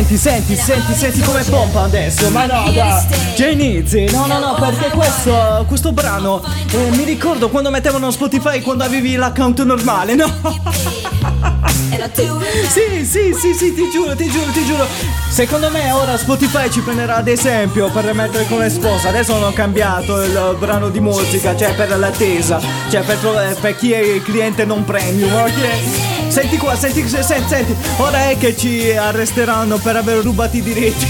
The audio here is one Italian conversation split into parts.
senti, senti, senti, senti come pompa adesso. Ma no, da. Già inizi. No, no, no, perché questo, questo brano eh, mi ricordo quando mettevano Spotify quando avevi l'account normale, no? Sì, sì, sì, sì, ti giuro, ti giuro, ti giuro. Secondo me ora Spotify ci prenderà ad esempio per mettere come sposa. Adesso hanno cambiato il brano di musica, cioè per l'attesa, cioè per, per chi è il cliente non premium. ok? Senti qua, senti, senti, senti. Ora è che ci arresteranno per aver rubato i diritti.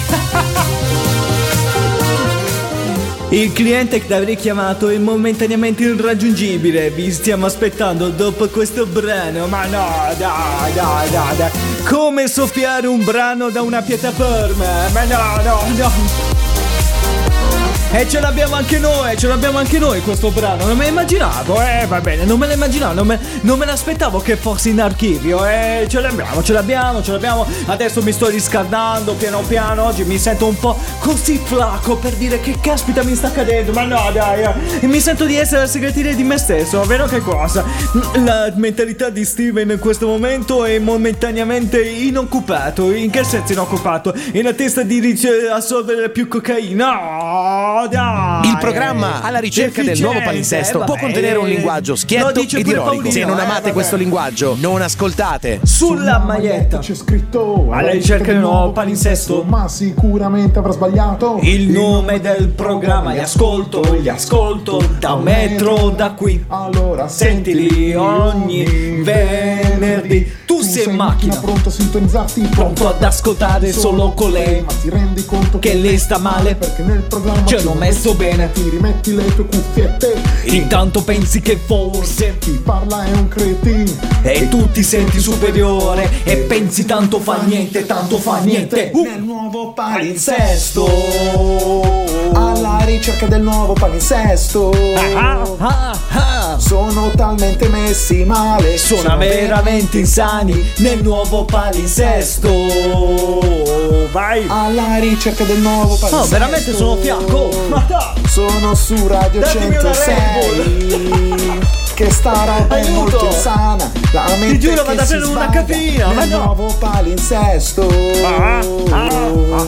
Il cliente ti avrei chiamato è momentaneamente irraggiungibile. Vi stiamo aspettando dopo questo brano. Ma no, dai, dai, dai, dai. Come soffiare un brano da una piattaforma? Ma no, no, no. E ce l'abbiamo anche noi, ce l'abbiamo anche noi questo brano. Non me l'immaginavo, eh, va bene, non me l'immaginavo, non me, non me l'aspettavo che fosse in archivio. Eh, ce l'abbiamo, ce l'abbiamo, ce l'abbiamo. Adesso mi sto riscaldando piano piano. Oggi mi sento un po' così flaco per dire che caspita mi sta accadendo. Ma no, dai, eh. mi sento di essere la segretaria di me stesso, vero che cosa? La mentalità di Steven in questo momento è momentaneamente inoccupato. In che senso inoccupato? In attesa di rice- assolvere più cocaina. Dai. Il programma alla ricerca del nuovo palinsesto Eh, può contenere un eh, linguaggio schietto ed ironico. Paolino, Se non eh, amate vabbè. questo linguaggio, non ascoltate. Sulla maglietta c'è scritto alla ricerca del nuovo palinsesto. ma sicuramente avrà sbagliato Il nome del programma, li ascolto, li ascolto da un metro da qui. allora Sentili ogni venerdì. Tu sei in macchina, pronto a sintonizzarti pronto ad ascoltare solo con lei. ma ti rendi conto Che lei sta male, perché nel programma ce ti l'ho messo bene. ti rimetti le tue cuffiette Intanto pensi che forse chi parla è un cretino e tu ti senti superiore e pensi tanto fa niente, tanto fa niente. Uh, nel nuovo palinsesto. alla ricerca del nuovo palinsesto Ah, ah, ah. Sono talmente messi male Sono veramente insani nel nuovo palinsesto. Vai. alla ricerca del nuovo palinsesto Oh, veramente sono fiacco. Ma dai. sono su Radio Datemi una 106 che sta roba è Aiuto. molto insana la mente giuro, che vado a prendere una caffeina, ma nel no. nuovo palinsesto Ah, ah,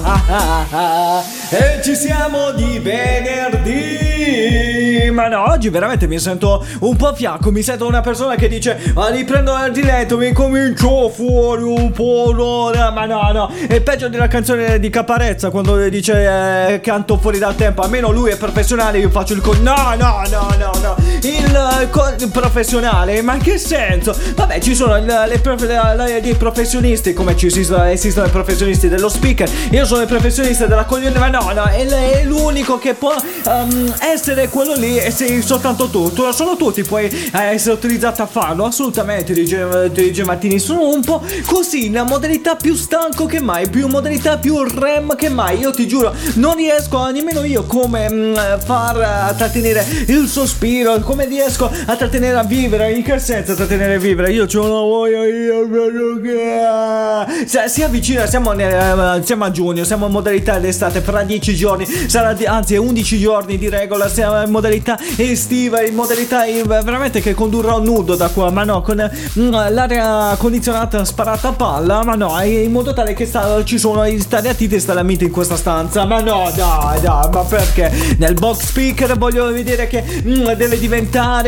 ah, ah, ah. E ci siamo di venerdì. Ma no, oggi veramente mi sento un po' fiacco. Mi sento una persona che dice: ah, riprendo il letto, mi comincio fuori un po' l'ora. Ma no, no, è peggio della canzone di Caparezza quando dice eh, canto fuori dal tempo. Almeno lui è professionale, io faccio il con. No, no, no, no, no. Il, eh, co- il professionale, ma che senso? Vabbè, ci sono le, prof- la- la- professionisti, come ci esistono, esistono i professionisti dello speaker. Io sono il professionista della coglione, ma no, no, è, è l'unico che può ehm, essere quello lì e sei soltanto tu. tu. Solo tu ti puoi eh, essere utilizzato a farlo. Assolutamente, dice, dice Martini. Sono un po' così, in modalità più stanco che mai, più modalità più rem che mai. Io ti giuro, non riesco nemmeno io come mm, far eh, trattenere il sospiro, come riesco a trattenere a vivere. In che senso trattenere a vivere? Io c'ho una voglia, io vedo che. Si, si avvicina, siamo, nel- eh, siamo a giugno, siamo in modalità d'estate. Fra 10 giorni, sarà di- anzi 11 giorni di regola, siamo in modalità estiva, in modalità eh, veramente che condurrò nudo da qua. Ma no, con mm, l'aria condizionata sparata a palla, ma no, in modo tale che sta- ci sono i stariatiti e stalamite in questa stanza. Ma no, dai, dai, ma perché? Nel box speaker voglio vedere che mm, deve diventare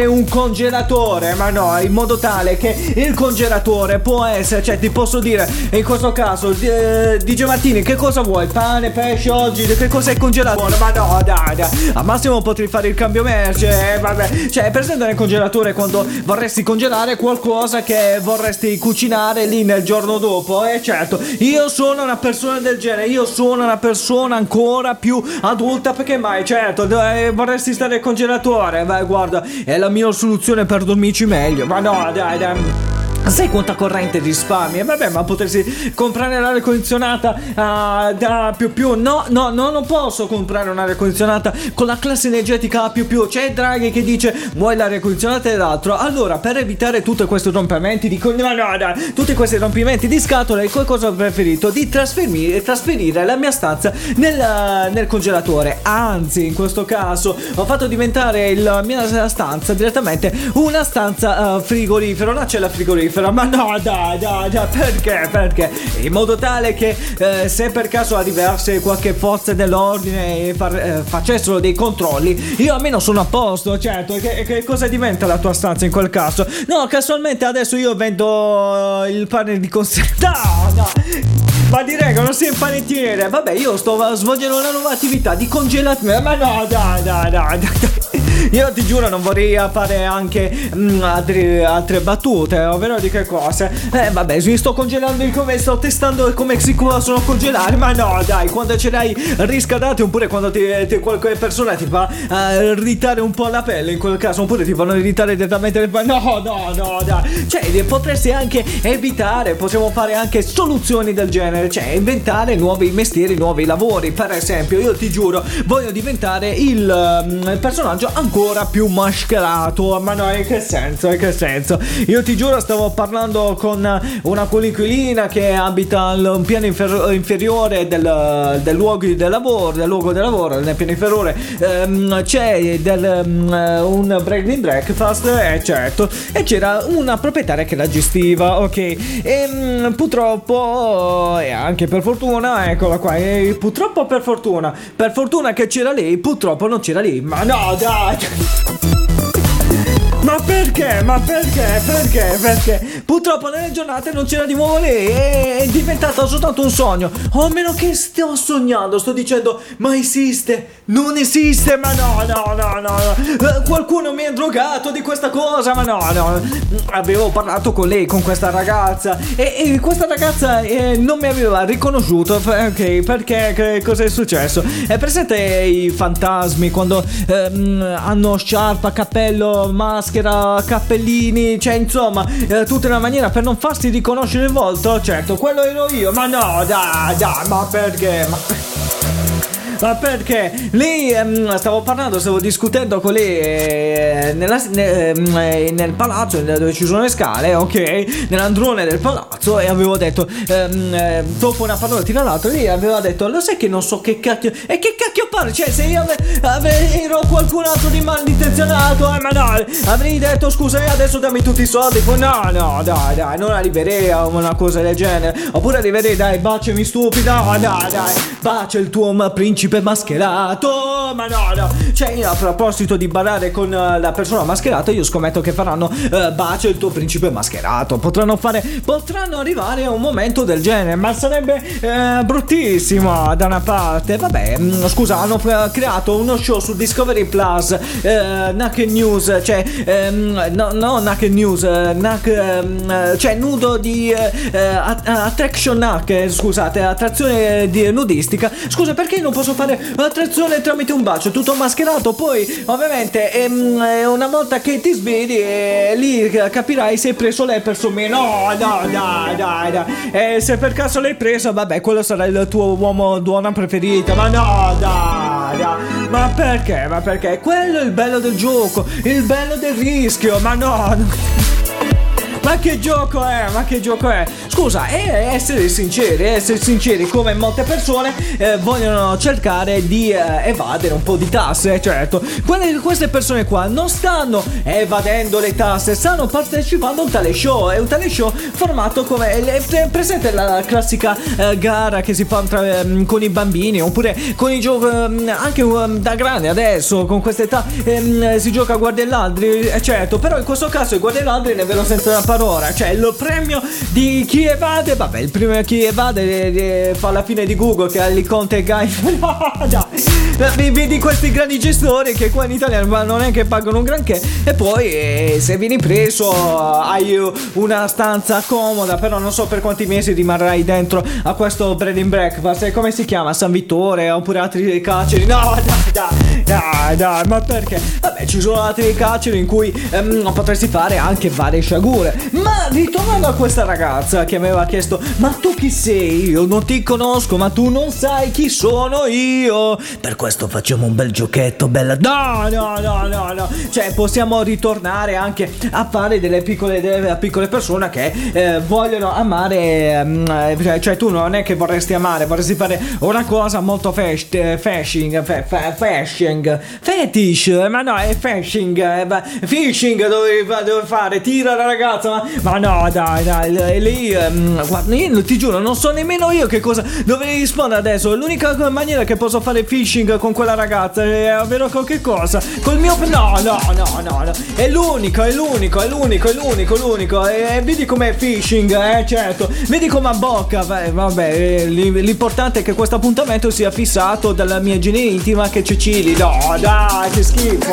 un congelatore. Ma no, in modo tale che il congelatore può essere, cioè ti posso dire, in questo caso, eh, DJ Martini, che cosa vuoi? Pane, pesce oggi? Che cosa hai congelato? Ma no, dai, dai. Al massimo potrei fare il cambio merce, eh, vabbè. Cioè, presente nel congelatore quando vorresti congelare qualcosa che vorresti cucinare lì nel giorno dopo. E certo, io sono una persona del genere, io sono una persona ancora più adulta perché mai? Certo, eh, vorresti stare al congelatore. Beh, guarda, è la mia soluzione per dormirci meglio. Ma no, dai, dai. Sai quanta corrente risparmi? E vabbè, ma potresti comprare l'aria condizionata ah, da più più. No, no, no, non posso comprare un'aria condizionata con la classe energetica A più più. C'è Draghi che dice vuoi l'aria condizionata ed altro. Allora, per evitare tutti questi rompimenti di no, no, no, tutti questi rompimenti di scatole, cosa ho preferito? Di trasferire, la mia stanza nel, nel congelatore. Anzi, in questo caso ho fatto diventare la mia stanza direttamente una stanza eh, frigorifero. Non c'è la mortifera. Ma no, dai, dai, dai, perché? Perché? In modo tale che eh, se per caso arrivasse qualche forza dell'ordine e far- eh, facessero dei controlli, io almeno sono a posto, certo. Che, che cosa diventa la tua stanza in quel caso? No, casualmente adesso io vendo il pane di conserva. No, no. Ma direi che non sei panettiere. Vabbè, io sto svolgendo una nuova attività di congelazione. Ma no, dai, dai, dai, dai. Io ti giuro non vorrei fare anche mm, altre, altre battute, ovvero di che cosa? Eh vabbè, mi sto congelando come sto testando come si possono congelare, ma no dai, quando ce l'hai riscaldate oppure quando ti, ti, qualche persona ti fa uh, irritare un po' la pelle in quel caso, oppure ti fanno irritare direttamente le pelle, no, no, no, dai. Cioè, potresti anche evitare, possiamo fare anche soluzioni del genere, cioè inventare nuovi mestieri, nuovi lavori. Per esempio, io ti giuro, voglio diventare il, um, il personaggio ancora più mascherato. Ma no, in che senso? In che senso? Io ti giuro, stavo parlando con una coinquilina che abita al piano infer- inferiore del, del, luogo del lavoro. Del luogo del lavoro, nel piano inferiore ehm, c'è del, um, un break breakfast, eh, certo, e c'era una proprietaria che la gestiva, ok. E um, purtroppo, e anche per fortuna, eccola qua. E purtroppo per fortuna, per fortuna che c'era lei, purtroppo non c'era lei. Ma no, dai! Okay. Ma perché? Ma perché? Perché? Perché? Purtroppo nelle giornate non c'era di nuovo lei. È diventato soltanto un sogno. O a meno che sto sognando, sto dicendo, ma esiste? Non esiste, ma no, no, no, no. no. Qualcuno mi ha drogato di questa cosa, ma no, no. Avevo parlato con lei, con questa ragazza. E, e questa ragazza eh, non mi aveva riconosciuto. Ok, perché? Che cosa è successo? È presente i fantasmi quando ehm, hanno sciarpa, cappello, maschera? Maschera, cappellini, cioè insomma, eh, tutta una maniera per non farsi riconoscere il volto. Certo, quello ero io, ma no, dai, dai, ma perché? Ma... Ma perché lei ehm, stavo parlando, stavo discutendo con lei eh, nella, ne, eh, nel palazzo dove ci sono le scale, ok? Nell'androne del palazzo e avevo detto, ehm, eh, dopo una parola tira l'altra, lei aveva detto, lo sai che non so che cacchio, e che cacchio parli? Cioè se io ave, ave, ero qualcun altro di malintenzionato, eh ma no, avrei detto scusa e adesso dammi tutti i soldi, no, no, dai, dai, non arriverei a una cosa del genere, oppure arriverei, dai, baciami stupida, dai, dai, bacia il tuo principe principe mascherato. Ma no, no. Cioè, a proposito di barare con uh, la persona mascherata, io scommetto che faranno uh, bacio il tuo principe mascherato. Potranno fare. Potranno arrivare a un momento del genere. Ma sarebbe uh, bruttissimo da una parte. Vabbè, mh, mm, scusa, hanno creato uno show su Discovery Plus. Uh, Naked News. Cioè, um, no, no, Naked News. Nak, um, cioè, nudo di attraction Nak. Scusate, attrazione di nudistica. Scusa, perché non posso fare attrazione tramite un bacio, tutto mascherato. Poi, ovviamente, ehm, una volta che ti svedi, eh, lì capirai se hai preso lei per me. No, no, dai, dai, dai. E se per caso l'hai preso, vabbè, quello sarà il tuo uomo donna preferita. Ma no, dai, dai. Ma perché? Ma perché? Quello è il bello del gioco, il bello del rischio. Ma no. no. Ma che gioco è? Ma che gioco è? Scusa, e essere sinceri, essere sinceri come molte persone eh, vogliono cercare di eh, evadere un po' di tasse, certo. Quelle, queste persone qua non stanno evadendo le tasse, stanno partecipando a un tale show. È un tale show formato come è presente la classica eh, gara che si fa tra, ehm, con i bambini oppure con i giochi ehm, anche um, da grande adesso con questa età ehm, si gioca a guardie ladri, eh, certo, però in questo caso i guardie ladri ne vedo senza parlare parole. Cioè, il premio di chi evade. Vabbè, il premio di chi evade eh, eh, fa la fine di Google che ha il Conte Guy. no. Vedi questi grandi gestori che qua in Italia non è che pagano un granché. E poi, eh, se vieni preso, hai una stanza comoda. Però non so per quanti mesi rimarrai dentro a questo bread and breakfast. E come si chiama? San Vittore oppure altri carceri? No, dai, dai, dai, dai, ma perché? Vabbè, ci sono altri carceri in cui ehm, potresti fare anche varie sciagure. Ma ritornando a questa ragazza che mi aveva chiesto: Ma tu chi sei? Io non ti conosco, ma tu non sai chi sono io. Per questo facciamo un bel giochetto, bella. No, no, no, no, no. Cioè, possiamo ritornare anche a fare delle piccole, delle piccole persone che eh, vogliono amare. mm, eh, cioè- tu non è che vorresti amare, vorresti fare una cosa molto fash, eh, fashing, fa- fa- fashing, fetish, ma no, è fashing, eh, fishing dovevi fare, tira la ragazza, ma, no, dai, dai, lì, ehm, guarda, io ti giuro, non so nemmeno io che cosa dovrei rispondere adesso. L'unica maniera che posso fare phishing con quella ragazza è avere qualche cosa. Col mio. No, no, no, no, no. È l'unico, è l'unico, è l'unico, è l'unico, l'unico. E, e vedi com'è phishing, eh, certo. Vedi come bocca. Vabbè, eh, l'i- l'importante è che questo appuntamento sia fissato dalla mia igiene intima che Cecili. No, dai, che schifo.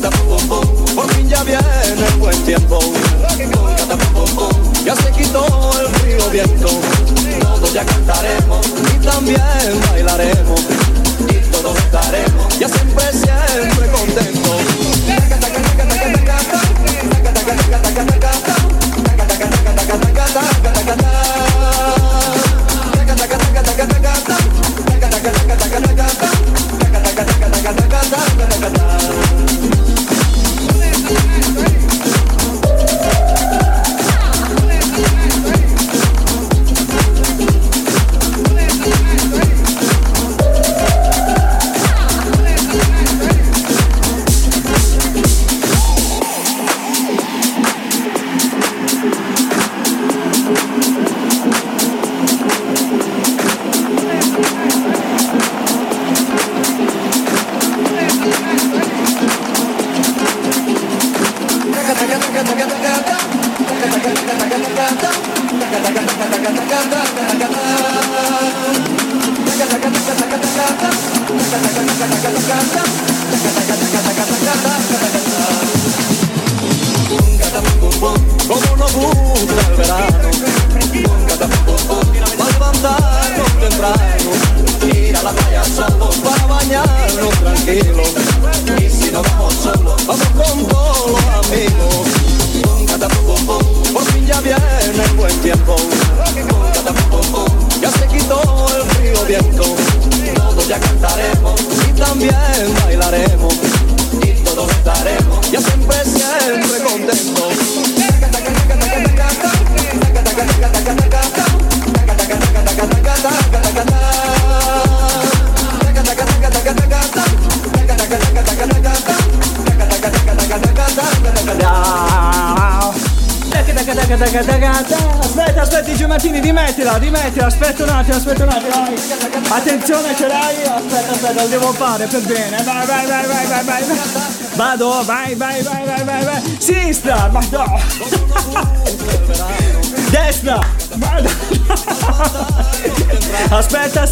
Por fin ya viene el buen tiempo. Ya se quitó el viento. Todos ya cantaremos y también bailaremos. Y todos estaremos ya siempre, siempre contentos.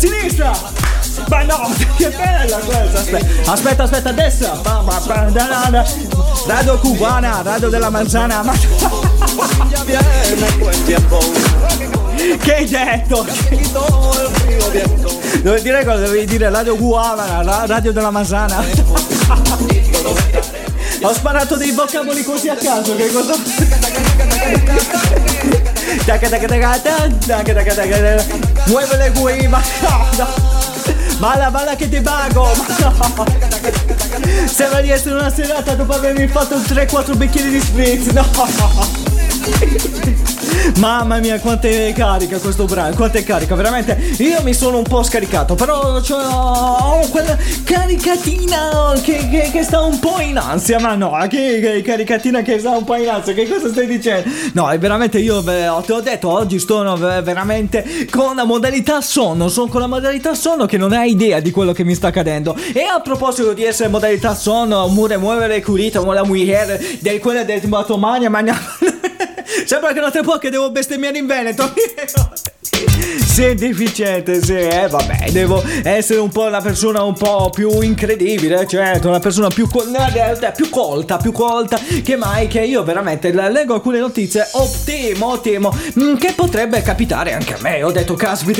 Sinistra. Ma no, che bella questa! Aspetta, aspetta, aspetta, a destra! Radio cubana, radio della manzana, ma che detto? Dovevi dire cosa? Dovevi dire radio cubana, la radio della manzana. Ho sparato dei vocaboli così a caso, che cosa? Muovele qui, ma. Balla, balla che ti bago, ma no. Sembra di essere una serata dopo avermi fatto 3-4 bicchieri di spritz, no. Mamma mia, quanto è carica questo brano, quanto è carica, veramente. Io mi sono un po' scaricato, però ho quella caricatina che, che- che sta un po' in ansia. Ma no, che, che caricatina che sta un po' in ansia, che cosa stai dicendo? No, è veramente io ve- te ho detto, oggi ve- veramente con la modalità sonno. Sono con la modalità sonno che non hai idea di quello che mi sta accadendo. E a proposito di essere modalità sonno, mure muovere curita, la mujer, di quella del matomania, ma no. Sembra che non te può che devo bestemmiare in Veneto. sei deficiente, sì, eh, vabbè, devo essere un po' una persona un po' più incredibile, certo, una persona più, eh, più colta, più colta che mai che io veramente leggo alcune notizie, oh, temo, temo, mm, che potrebbe capitare anche a me. Ho detto, caspita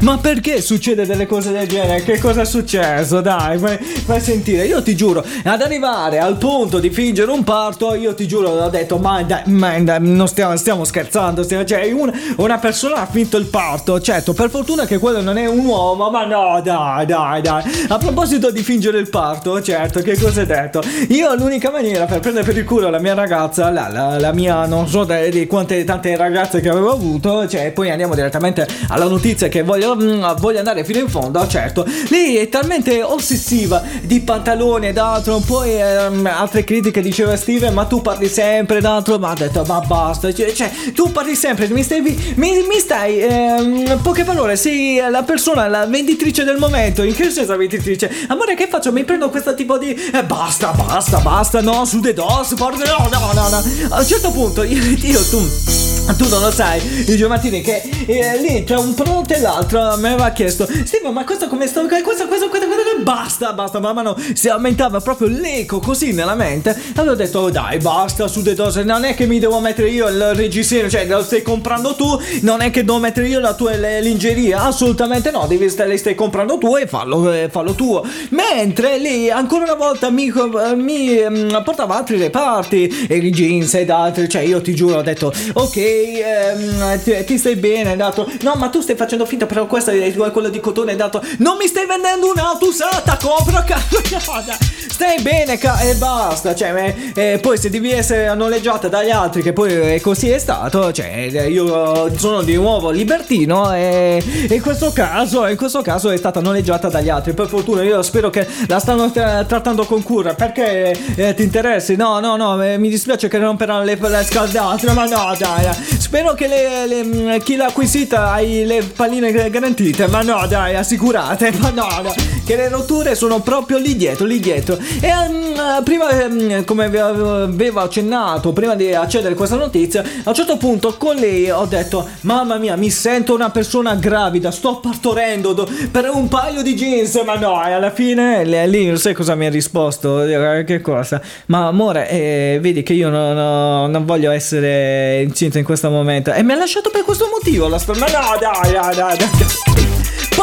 ma perché succede delle cose del genere? Che cosa è successo? Dai, fai, fai sentire, io ti giuro, ad arrivare al punto di fingere un parto, io ti giuro, ho detto, ma dai, ma dai, non stiamo, stiamo scherzando, stiamo, cioè, una, una persona ha finto il parto, certo, per fortuna che quello non è un uomo, ma no, dai, dai, dai. A proposito di fingere il parto, certo, che cosa hai detto? Io l'unica maniera per prendere per il culo la mia ragazza, la, la, la mia, non so di, quante tante ragazze che avevo avuto, cioè, poi andiamo direttamente alla notizia che voglio, mm, voglio andare fino in fondo, certo. Lei è talmente ossessiva di pantaloni ed altro, poi ehm, altre critiche diceva Steven, ma tu parli sempre d'altro, ma ha detto, ma basta, cioè, cioè, tu parli sempre, mi stai, mi, mi stai, ehm, poche parole, sei la persona, la venditrice del momento, in che senso venditrice? Amore, che faccio? Mi prendo questo tipo di, eh, basta, basta, basta, no, su the dos, porca, no, no, no, no, a un certo punto, io, io tu... Tu non lo sai, il Giomattini che eh, lì tra un prodotto e l'altro mi aveva chiesto Steve ma questo come sto questo questo questo, questo, questo basta basta man mano si aumentava proprio l'eco così nella mente Allora ho detto dai basta su The Dose non è che mi devo mettere io il reggiseno cioè lo stai comprando tu non è che devo mettere io la tua lingeria assolutamente no devi stare, stai comprando tu e fallo, eh, fallo tuo. Mentre lì ancora una volta mi, mi um, portava altri reparti e jeans ed altri cioè io ti giuro ho detto ok ehm, ti, ti, stai bene, dato. No, ma tu stai facendo finta, però questo è quello di cotone, dato. Non mi stai vendendo un'auto usata, compra, cazzo. Stai bene, ca- e basta. Cioè, e poi se devi essere noleggiata dagli altri, che poi così è stato, cioè, io sono di nuovo libertino e in questo caso, in questo caso è stata noleggiata dagli altri. Per fortuna, io spero che la stanno tra- trattando con cura. Perché eh, ti interessi? No, no, no, eh, mi dispiace che romperanno le, le scaldate, ma no, dai. Spero che le, le, mm, chi l'ha acquisita hai le palline garantite. Ma no, dai, assicurate. Ma no, no. Che le rotture sono proprio lì dietro, lì dietro. E um, prima, um, come avevo accennato, prima di accedere a questa notizia, a un certo punto con lei ho detto: Mamma mia, mi sento una persona gravida, sto partorendo do- per un paio di jeans. Ma no, e alla fine lei, non sai cosa mi ha risposto? Che cosa? Ma amore, eh, vedi che io non, non voglio essere incinta in questo questo momento. E mi ha lasciato per questo motivo la. Ma no, dai, dai, dai. dai.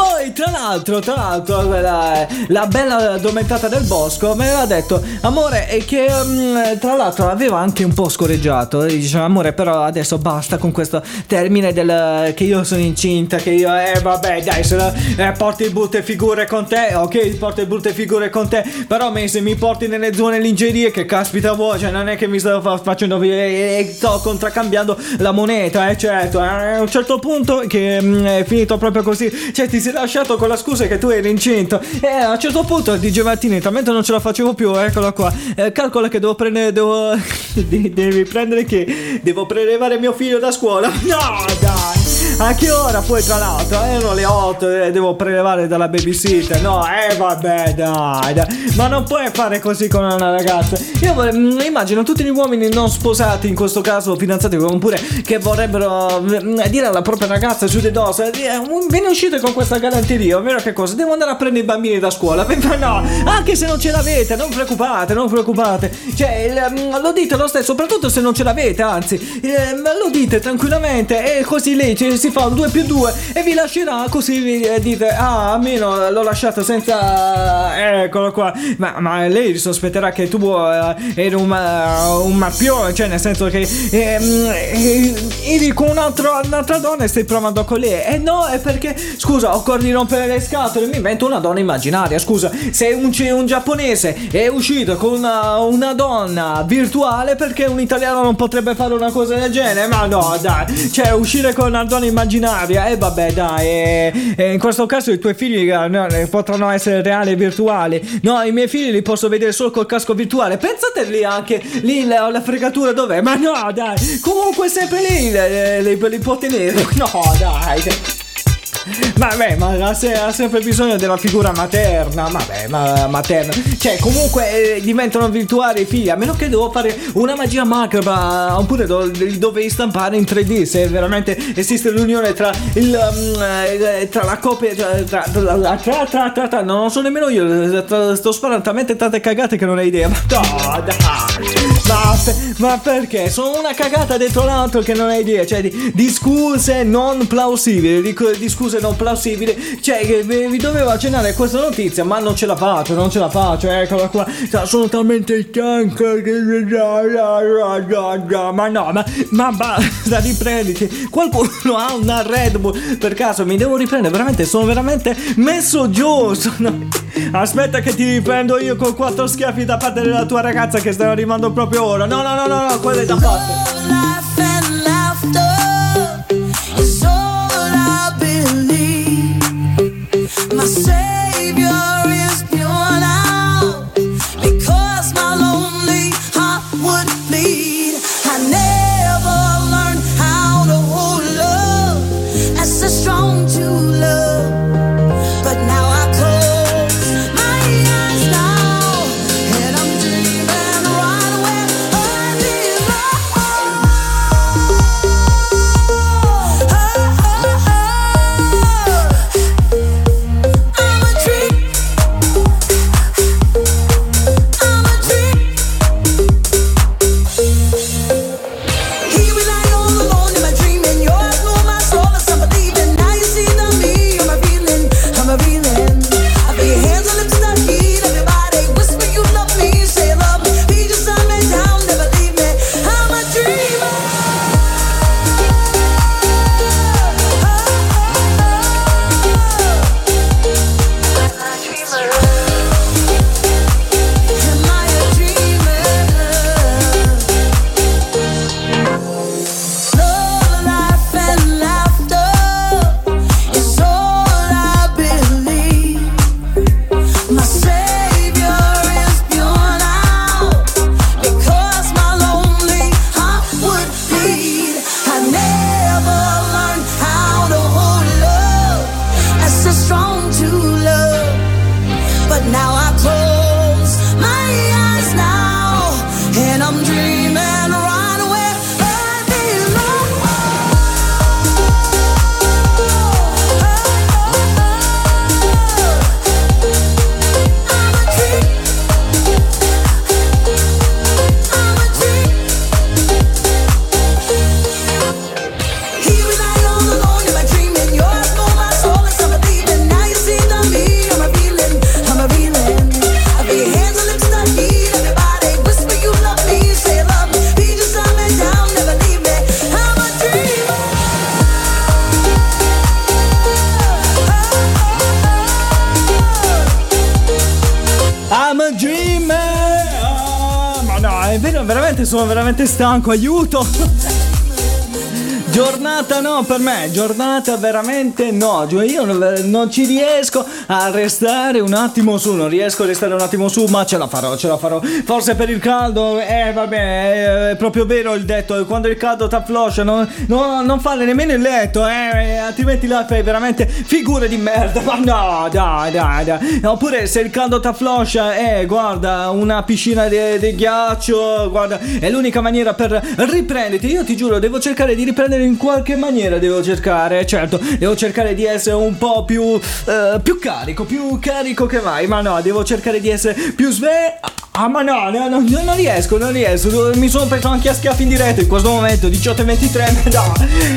Poi, tra l'altro, tra l'altro, la, la bella addormentata del bosco mi aveva detto, amore, e che um, tra l'altro aveva anche un po' scorreggiato. Diceva, amore, però adesso basta con questo termine del che io sono incinta, che io, eh, vabbè, dai, se la, eh, porti brutte figure con te, ok, porti brutte figure con te, però me, se mi porti nelle zone lingerie, che caspita vuoi, cioè non è che mi sto fa- facendo e, e sto contraccambiando la moneta, eh, certo, eh, a un certo punto che mm, è finito proprio così, cioè ti sei lasciato con la scusa che tu eri incinto. E a un certo punto di Martini, talmente non ce la facevo più, eccola qua. Eh, calcola che devo prendere. Devo. devi prendere che? Devo prelevare mio figlio da scuola. No, dai! A che ora poi tra l'altro? Erano le 8 e devo prelevare dalla babysitter. No, eh vabbè, dai, dai. Ma non puoi fare così con una ragazza. Io mm, immagino tutti gli uomini non sposati, in questo caso fidanzati, oppure che vorrebbero mm, dire alla propria ragazza su di dosso, vieni uscite con questa galanteria, ovvero che cosa? Devo andare a prendere i bambini da scuola. Ma no, anche se non ce l'avete, non preoccupate, non preoccupate. Cioè, mm, lo dite lo stesso, soprattutto se non ce l'avete, anzi, lo dite tranquillamente e così lei ci si fa un 2 più 2 e vi lascerà così vi eh, dite ah almeno l'ho lasciato senza eccolo qua. Ma, ma lei sospetterà che tu uh, eri un, uh, un mappione cioè nel senso che ehm, eh, eri con un un'altra donna e stai provando con lei. E eh no è perché scusa occorre rompere le scatole. Mi invento una donna immaginaria scusa. Se un, un giapponese è uscito con una, una donna virtuale perché un italiano non potrebbe fare una cosa del genere? Ma no dai. Cioè uscire con una donna immaginaria. E eh, vabbè, dai. E, e in questo caso i tuoi figli eh, no, potranno essere reali e virtuali. No, i miei figli li posso vedere solo col casco virtuale. Pensate lì anche. Lì la, la fregatura dov'è? Ma no, dai. Comunque sempre lì li, li, li può tenere. No, dai. Vabbè, ma ha, se- ha sempre bisogno della figura materna. Vabbè, ma materna. Cioè, comunque eh, diventano virtuali i figli. A meno che devo fare una magia macabra. Oppure do- li dovevi stampare in 3D. Se veramente esiste l'unione tra il. um, tra la coppia. Tra, tra, tra, tra, tra, tra- non lo so nemmeno io. sto sparando talmente tante cagate che non hai idea. Ma no, dai. Ma, ma perché? Sono una cagata dentro l'altro che non hai idea. Cioè, di, di scuse non plausibili. Di, di scuse non plausibili. Cioè, vi, vi dovevo accennare questa notizia, ma non ce la faccio, non ce la faccio. Eccola qua. Cioè, sono talmente stanco che. Ma no, ma, ma basta, riprenditi. Qualcuno ha una Red Bull. Per caso mi devo riprendere. Veramente, sono veramente messo giù. Sono- Aspetta che ti riprendo io con quattro schiaffi da parte della tua ragazza che stanno arrivando proprio ora. No, no, no, no, no, quello è I believe. My savior aiuto. Giornata no per me, giornata veramente no, io non, ci riesco a restare un attimo su, non riesco a restare un attimo su, ma ce la farò, ce la farò. Forse per il caldo, eh vabbè, è proprio vero il detto, quando il caldo t'affloscia non, non, non fare nemmeno il letto, eh, altrimenti là fai veramente figure di merda, ma no, dai, dai, dai. Oppure se il caldo t'affloscia, eh, guarda, una piscina di, di ghiaccio, guarda, è l'unica maniera per riprenderti, io ti giuro, devo cercare di riprendere in qualche maniera devo cercare, certo, devo cercare di essere un po' più, eh, più carico, più carico che mai, ma no, devo cercare di essere più sve... Ah ma no, no, no, no, non riesco, non riesco, mi sono preso anche a schiaffi in diretta in questo momento, 18.23, no,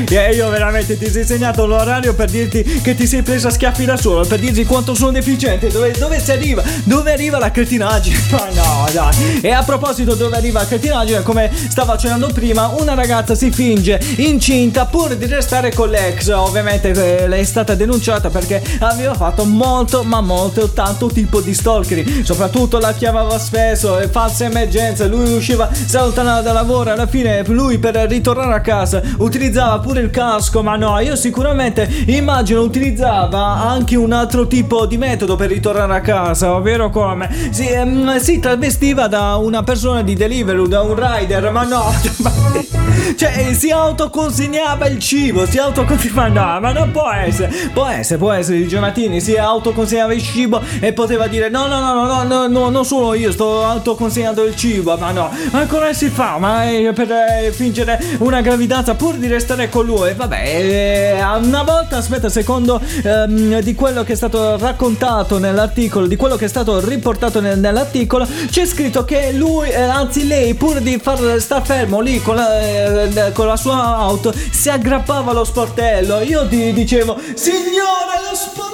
e io veramente ti sei segnato l'orario per dirti che ti sei preso a schiaffi da solo, per dirti quanto sono deficiente, dove, dove si arriva, dove arriva la cretinaggine, ma no, dai, e a proposito dove arriva la cretinaggine, come stavo accennando prima, una ragazza si finge incinta pur di restare con l'ex, ovviamente eh, lei è stata denunciata perché aveva fatto molto ma molto tanto tipo di stalking, soprattutto la chiamava Sfera successo, e false emergenze, lui usciva, si allontanava da lavoro, alla fine lui per ritornare a casa utilizzava pure il casco, ma no, io sicuramente immagino utilizzava anche un altro tipo di metodo per ritornare a casa, ovvero come? Si, ehm, si travestiva da una persona di Deliveroo, da un rider, ma no, cioè si autoconsegnava il cibo, si autoconsegnava, no, ma non può essere, può essere, può essere, di Giovanni si autoconsegnava il cibo e poteva dire no, no, no, no, no, no, no non sono io, sto autoconsegnando il cibo, ma no, come si fa? Ma per eh, fingere una gravidanza pur di restare con lui, vabbè, eh, una volta, aspetta, secondo ehm, di quello che è stato raccontato nell'articolo, di quello che è stato riportato nel- nell'articolo, c'è scritto che lui, eh, anzi lei, pur di far sta fermo lì con la, eh, con la sua auto, si aggrappava allo sportello. Io ti dicevo, signore, lo sportello!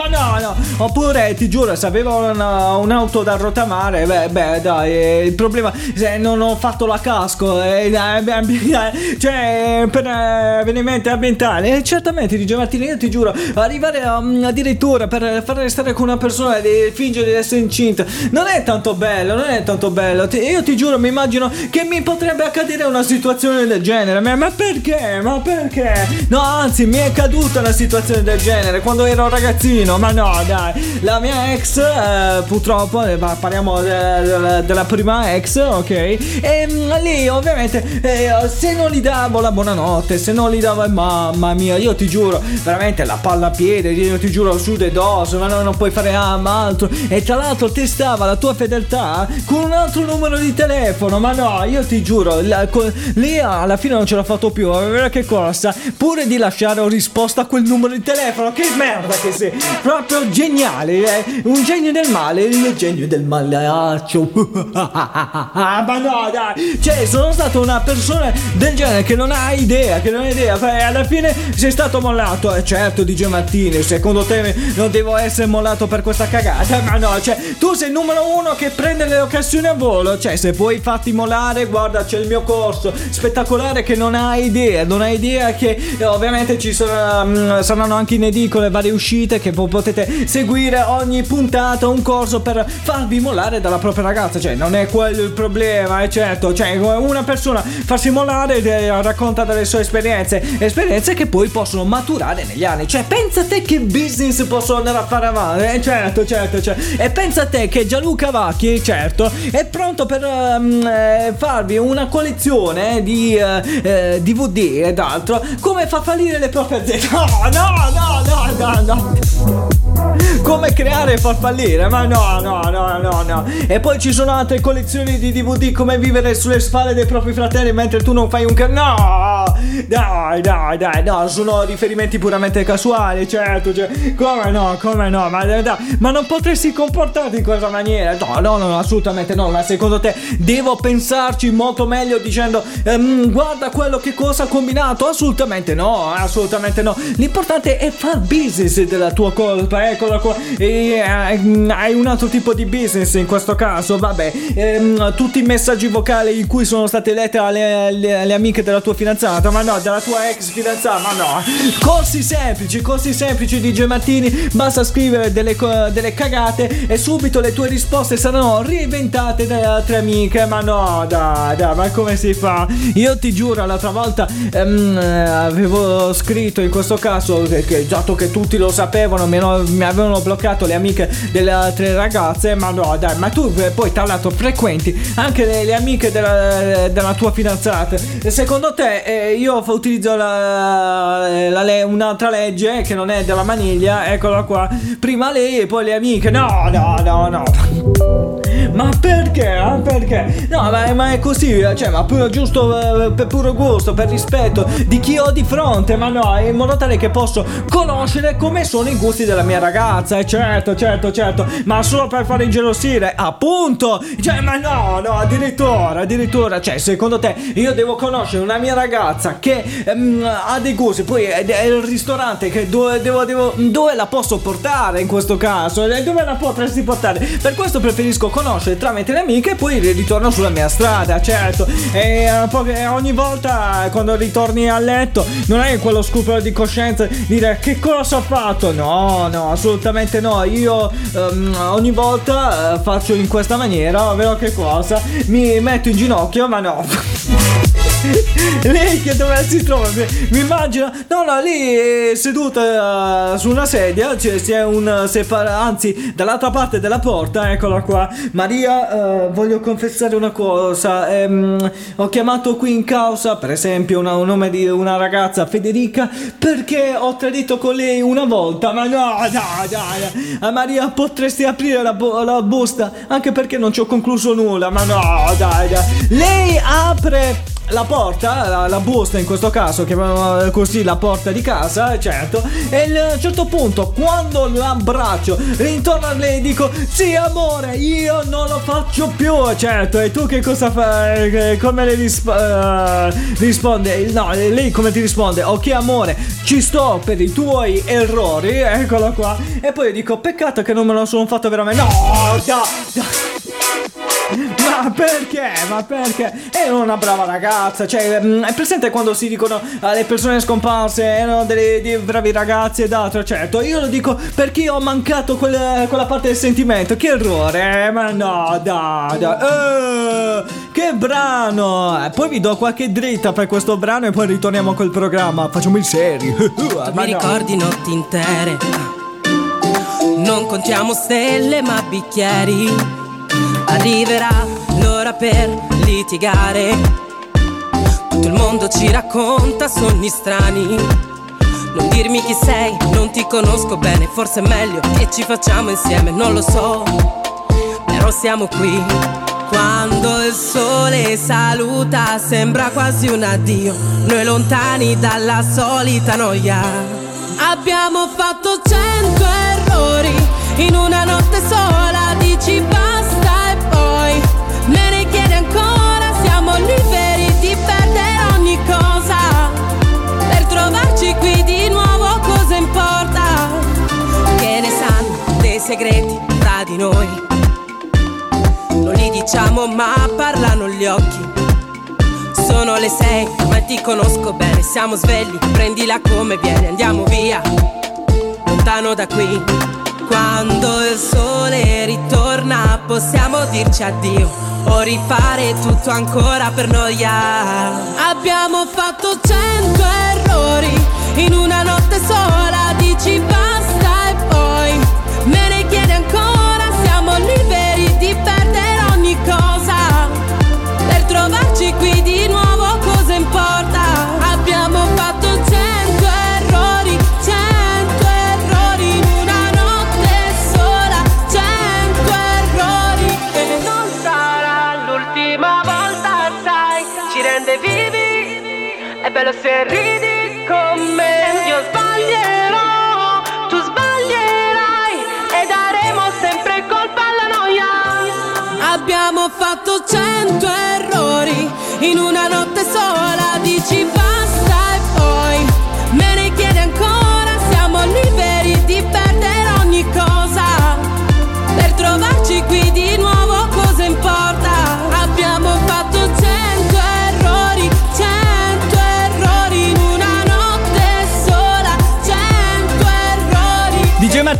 Ma no, no. Oppure, ti giuro, se avevo una- un'auto da rotamare, beh, beh, dai, eh, il problema se non ho fatto la casco, eh, beh, beh, cioè, per eh, avvenimenti ambientali, eh, certamente, di Giovanni, io ti giuro, arrivare mm, addirittura per far restare con una persona e fingere di essere incinta, non è tanto bello, non è tanto bello. Ti- io ti giuro, mi immagino che mi potrebbe accadere una situazione del genere. Ma, ma perché? Ma perché? No, anzi, mi è caduta una situazione del genere quando ero ragazzino. Ma no, dai, la mia ex, eh, purtroppo, eh, parliamo de- de- della prima ex, ok? E mm, lì, ovviamente, eh, se non gli davo la buonanotte, se non gli davo, mamma mia, io ti giuro, veramente la palla a piede, io ti giuro su de dos, ma no, non puoi fare ah, altro. E tra l'altro testava la tua fedeltà con un altro numero di telefono, ma no, io ti giuro, la- co- lì alla fine non ce l'ha fatto più, aveva che cosa? Pure di lasciare risposta a quel numero di telefono, che merda che sei, proprio geniale, eh? un genio del male, il genio del malaccio. ma no, dai, cioè sono stato una persona del genere che non ha idea, che non ha idea, Beh, alla fine sei stato mollato, eh, certo DJ Martini, secondo te non devo essere mollato per questa cagata, ma no, cioè tu sei il numero uno che prende le occasioni a volo, cioè se puoi farti mollare, guarda c'è il mio corso. Spettacolare che non hai idea, non hai idea che ovviamente ci sarà- mm, saranno anche in edicola varie uscite che potete seguire ogni puntata, un corso per farvi mollare dalla propria ragazza, cioè non è quello il problema, è certo, cioè una persona farsi mollare eh, racconta delle sue esperienze, esperienze che poi possono maturare negli anni, cioè pensa te che business posso andare a fare avanti, eh, certo, certo, certo, e pensa te che Gianluca Vacchi, certo, è pronto per ehm, eh, farvi una collezione di eh, eh, DVD ed altro, come fa fallire le proprie aziende, no, no, no, no, no, no. Come creare e far fallire? Ma no, no, no, no, no. E poi ci sono altre collezioni di DVD come vivere sulle spalle dei propri fratelli mentre tu non fai un ca- No! Dai, dai, dai, no, sono riferimenti puramente casuali, certo, cioè, come no, come no, ma, dai, ma non potresti comportarti in questa maniera? No, no, no, assolutamente no, ma secondo te devo pensarci molto meglio dicendo ehm, guarda quello che cosa ha combinato? Assolutamente no, assolutamente no. L'importante è far business della tua colpa, eccola qua. E, eh, hai un altro tipo di business in questo caso, vabbè, ehm, tutti i messaggi vocali in cui sono state lette alle, alle- alle amiche della tua fidanzata, ma no, della tua ex fidanzata, ma no. Corsi semplici, corsi semplici di Martini, basta scrivere delle, delle cagate e subito le tue risposte saranno reinventate dalle altre amiche, ma no, dai, dai, ma come si fa? Io ti giuro, l'altra volta ehm, eh, avevo scritto in questo caso, che, che dato che tutti lo sapevano, mi, mi avevano bloccato le amiche delle altre ragazze, ma no, dai, ma tu eh, poi tra l'altro frequenti anche le, le amiche della, della tua fidanzata. Secondo te eh, io utilizzo la, la le- un'altra legge che non è della maniglia, eccola qua, prima lei e poi le amiche, no, no, no, no. Ma perché? Ma perché? No, ma, ma è così, eh, cioè, ma pure giusto eh, per puro gusto, per rispetto di chi ho di fronte, ma no, in modo tale che posso conoscere come sono i gusti della mia ragazza, e certo, certo, certo, ma solo per fare ingelosire, appunto, cioè, ma no, no, addirittura, addirittura, cioè, secondo te io devo conoscere una mia ragazza che ehm, ha dei gusti, poi è, è il ristorante che dove, devo, devo- dove la posso portare in questo caso, dove la potresti portare? Per questo preferisco conoscere conoscere tramite le amiche e poi ritorno sulla mia strada, certo. E eh, eh, ogni volta quando ritorni a letto non hai quello scrupolo di coscienza di dire che cosa ho fatto. No, no, assolutamente no. Io ehm, ogni volta eh, faccio in questa maniera, ovvero che cosa? Mi metto in ginocchio, ma no. Lei che dove si trova? Mi, immagino. No, no, lì seduta eh, su una sedia. Cioè, c'è un separa. Anzi, dall'altra parte della porta, eccola qua. Maria, eh, voglio confessare una cosa. Ehm, ho chiamato qui in causa, per esempio, una- un nome di una ragazza, Federica, perché ho tradito con lei una volta. Ma no, dai, dai. Ah, Maria, potresti aprire la, bu- la busta? Anche perché non ci ho concluso nulla. Ma no, dai, dai. Lei apre la porta, la, la busta in questo caso, chiamiamola così la porta di casa, certo. E a un certo punto, quando l'abbraccio, intorno a lei dico: Sì, amore, io non lo faccio più. Certo, e tu che cosa fai? Eh, Come le risp- eh, risponde? No, lei come ti risponde? Ok, amore, ci sto per i tuoi errori, eccolo qua. E poi dico: Peccato che non me lo sono fatto veramente. No, da, da. Ma perché? Ma perché? È una brava ragazza, cioè, mm, è presente quando si dicono ah, le persone scomparse erano delle, dei bravi ragazzi ed altro, certo, io lo dico perché ho mancato quella, quella parte del sentimento, che errore, eh, ma no, dai, dai, eh, che brano, Eh, poi vi do qualche dritta per questo brano e poi ritorniamo col programma, facciamo il serio, Tu mi ricordi notti intere. Non contiamo stelle ma bicchieri. Arriverà l'ora per litigare. Tutto il mondo ci racconta sogni strani. Non dirmi chi sei, non ti conosco bene, forse è meglio che ci facciamo insieme, non lo so. Però siamo qui. Quando il sole saluta sembra quasi un addio, noi lontani dalla solita noia. Abbiamo fatto cento errori in una notte sola, dici basta segreti tra di noi? Non li diciamo ma parlano gli occhi. Sono le sei ma ti conosco bene. Siamo svegli, prendila come viene Andiamo via, lontano da qui Quando il sole ritorna Possiamo dirci addio O rifare tutto ancora per noia. Abbiamo fatto cento errori In una notte sola Dici basta se ridi con me Io sbaglierò Tu sbaglierai E daremo sempre colpa alla noia. Abbiamo fatto cento errori in una notte sola,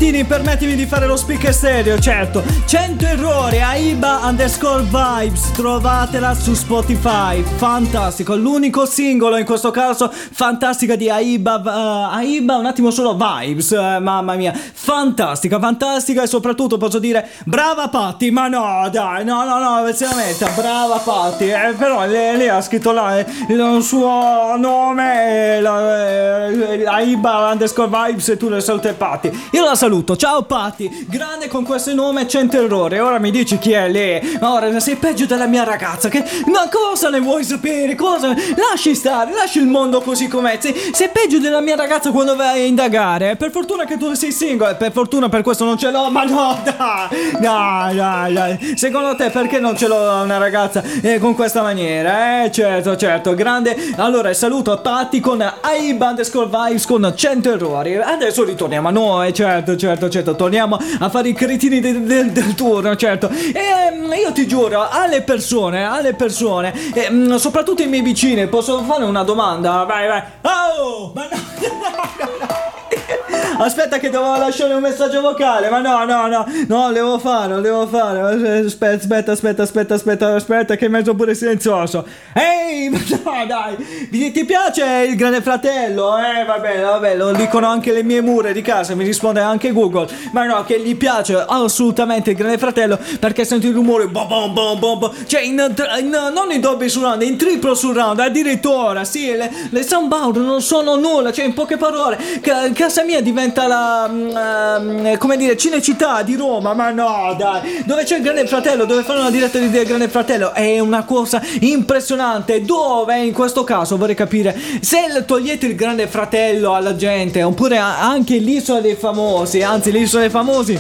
Martini, permettimi di fare lo speaker stereo, certo. 100 errori, Aiba underscore vibes, trovatela su Spotify. Fantastico, l'unico singolo in questo caso, fantastica di Aiba. eh, Aiba, un attimo solo vibes, eh, mamma mia. Fantastica, fantastica e soprattutto posso dire brava Patti, ma no, dai, no, no, no, veramente, brava Patti. Eh, però lei, lei ha scritto là eh, il suo nome, la, eh, Aiba underscore vibes e tu le salute Patti. Io la saluto, ciao Patti, grande con questo nome 100 errori. Ora mi dici chi è lei? Ora sei peggio della mia ragazza. Che... Ma cosa ne vuoi sapere? Cosa? Lasci stare, lasci il mondo così com'è. Sei, sei peggio della mia ragazza quando vai a indagare. Per fortuna che tu sei single, per fortuna per questo non ce l'ho. Ma no, dai, dai, dai, dai. Secondo te perché non ce l'ho una ragazza eh, con questa maniera? Eh, certo, certo, grande. Allora, saluto Patti con Aiba underscore vibes con 100 errori. Adesso ritorniamo a noi, certo. Certo, certo. Torniamo a fare i cretini del, del- del turno, certo. E mm, io ti giuro, alle persone, alle persone, e, mm, soprattutto i miei vicini, posso fare una domanda? Vai, vai. Oh, ma no. Aspetta che devo lasciare un messaggio vocale, ma no, no, no, no, devo fare, lo devo fare. Aspetta, aspetta, aspetta, aspetta, aspetta, aspetta, che è mezzo pure silenzioso. Ehi, ma no, dai, ti, piace il grande fratello? Eh, va bene, va bene, lo dicono anche le mie mura di casa, mi risponde anche Google. Ma no, che gli piace assolutamente il grande fratello perché senti il rumore, bom, bom, bom, bom, cioè in, in- non in doppio surround, in triplo surround, addirittura, sì, le, le soundboard non sono nulla, cioè in poche parole, ca- casa mia diventa la, mm, ehm, come dire, Cinecittà di Roma, ma no, dai, dove c'è il grande fratello, dove fanno una diretta di del grande fratello, è una cosa impressionante, dove in questo caso? Vorrei capire, se togliete il grande fratello alla gente, oppure anche l'isola dei famosi, anzi l'isola dei famosi,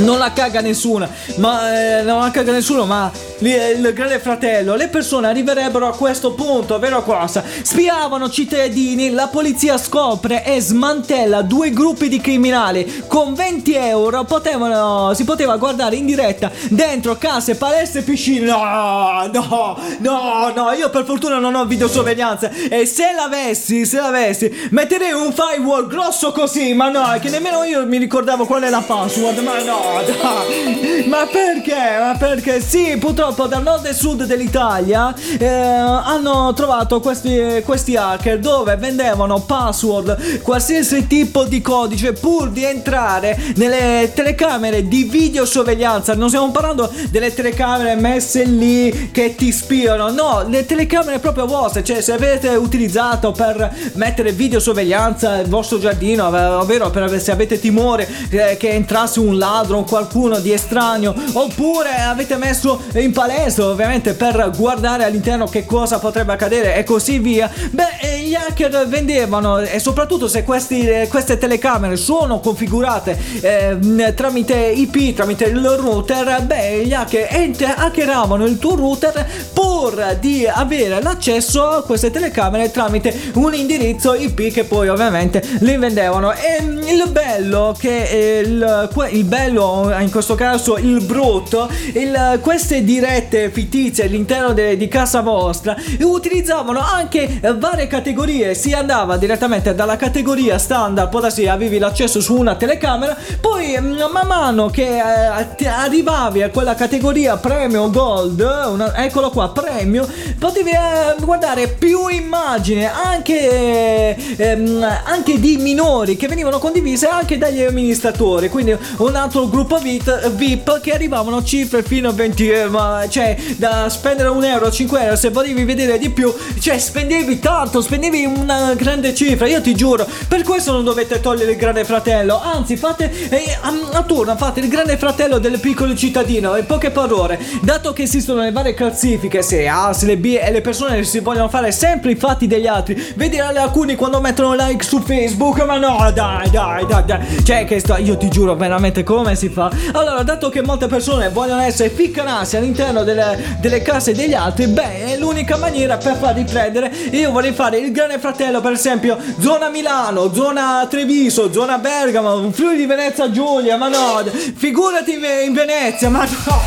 non la caga nessuno, ma eh, non la caga nessuno, ma il grande fratello, le persone arriverebbero a questo punto, vero cosa? Spiavano cittadini, la polizia scopre e smantella due gruppi di criminali. Con 20 euro potevano, si poteva guardare in diretta dentro case, palestre e piscine. No, no, no, no, io per fortuna non ho videosorveglianza. E se l'avessi, se l'avessi, metterei un firewall grosso così, ma no, che nemmeno io mi ricordavo qual è la password, ma no, dai. Ma perché? Ma perché? Sì, purtroppo dal nord e sud dell'Italia eh, hanno trovato questi, questi hacker dove vendevano password, qualsiasi tipo di codice pur di entrare nelle telecamere di videosorveglianza. Non stiamo parlando delle telecamere messe lì che ti spiano, no, le telecamere proprio vostre, cioè se avete utilizzato per mettere videosorveglianza nel vostro giardino, ov- ovvero per se avete timore eh, che entrasse un ladro o qualcuno di estraneo, oppure avete messo in palestra ovviamente per guardare all'interno che cosa potrebbe accadere e così via, beh, eh, gli hacker vendevano e soprattutto se questi, eh, queste telecamere sono configurate eh, tramite IP, tramite il router, beh, gli hacker ent- hackeravano il tuo router pur di avere l'accesso a queste telecamere tramite un indirizzo IP che poi ovviamente li vendevano. E il bello che il, il bello in questo caso il brutto, il- queste dirette fittizie all'interno de- di casa vostra utilizzavano anche varie categorie. Si andava direttamente dalla categoria standard, da avevi l'accesso su una telecamera, poi mh, man mano che eh, arrivavi a quella categoria premium gold, una- eccolo qua, premium, potevi eh, guardare più immagini anche, ehm, anche di minori che venivano condivise anche dagli amministratori. Quindi un altro gruppo VIP, che arrivavano cifre fino a 20 euro, ma cioè da spendere un euro, 5 euro, se volevi vedere di più, cioè spendevi tanto, spendevi una grande cifra. Io ti giuro, per questo non dovete togliere il grande fratello, anzi fate eh, a, a turno, fate il grande fratello del piccolo cittadino. In poche parole, dato che esistono le varie classifiche, se A, se le B e le persone si vogliono fare sempre i fatti degli altri, vedi alcuni quando mettono like su Facebook, ma no, dai, dai, dai, dai. Cioè, che sto, io ti giuro veramente come si fa. Allora, dato che molte persone vogliono essere ficcanassi all'interno delle, delle case degli altri, beh, è l'unica maniera per farli prendere. Io vorrei fare il grande fratello, per esempio, zona Milano, zona Treviso, zona Bergamo, Friuli Venezia Giulia, ma no, figurati in Venezia, ma no.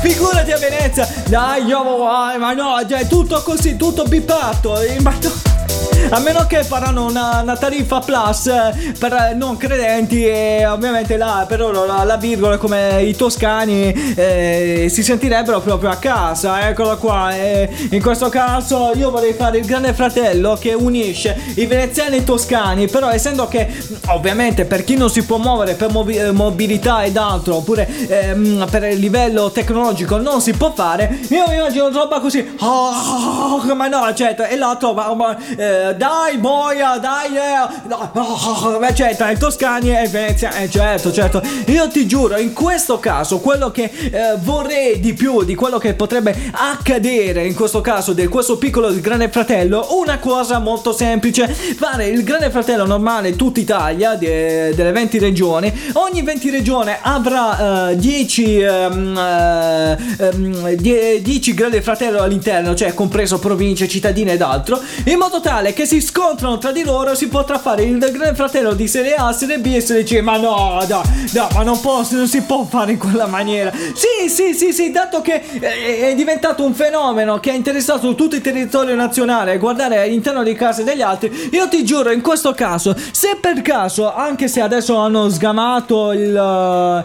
Figurati a Venezia, dai, io, ma no, cioè, tutto così, tutto bipato. eh, Ma no. A meno che faranno una, una tariffa plus eh, per eh, non credenti e ovviamente là per loro la, la virgola come i toscani eh, si sentirebbero proprio a casa, eccolo qua. E in questo caso io vorrei fare il grande fratello che unisce i veneziani e i toscani, però essendo che ovviamente per chi non si può muovere per movi- eh, mobilità ed altro, oppure ehm, per il livello tecnologico non si può fare, io mi immagino roba così, oh, ma no, certo, e l'altro, ma, eh, dai boia, dai, eh, no, oh, beh, certo, i toscani e Venezia, eh, certo, certo, io ti giuro, in questo caso, quello che eh, vorrei di più, di quello che potrebbe accadere in questo caso, di questo piccolo grande fratello, una cosa molto semplice, fare il grande fratello normale tutta Italia, de- delle 20 regioni, ogni 20 regione avrà eh, 10 ehm, eh, ehm, 10 grande fratello all'interno, cioè compreso province, cittadine ed altro, in modo tale che che si scontrano tra di loro si potrà fare il Gran Fratello di Serie A, Serie B e Serie C. Ma no, no, no, ma non posso, non si può fare in quella maniera. Sì, sì, sì, sì, dato che è, è diventato un fenomeno che ha interessato tutto il territorio nazionale, guardare all'interno di case degli altri, io ti giuro, in questo caso, se per caso, anche se adesso hanno sgamato il,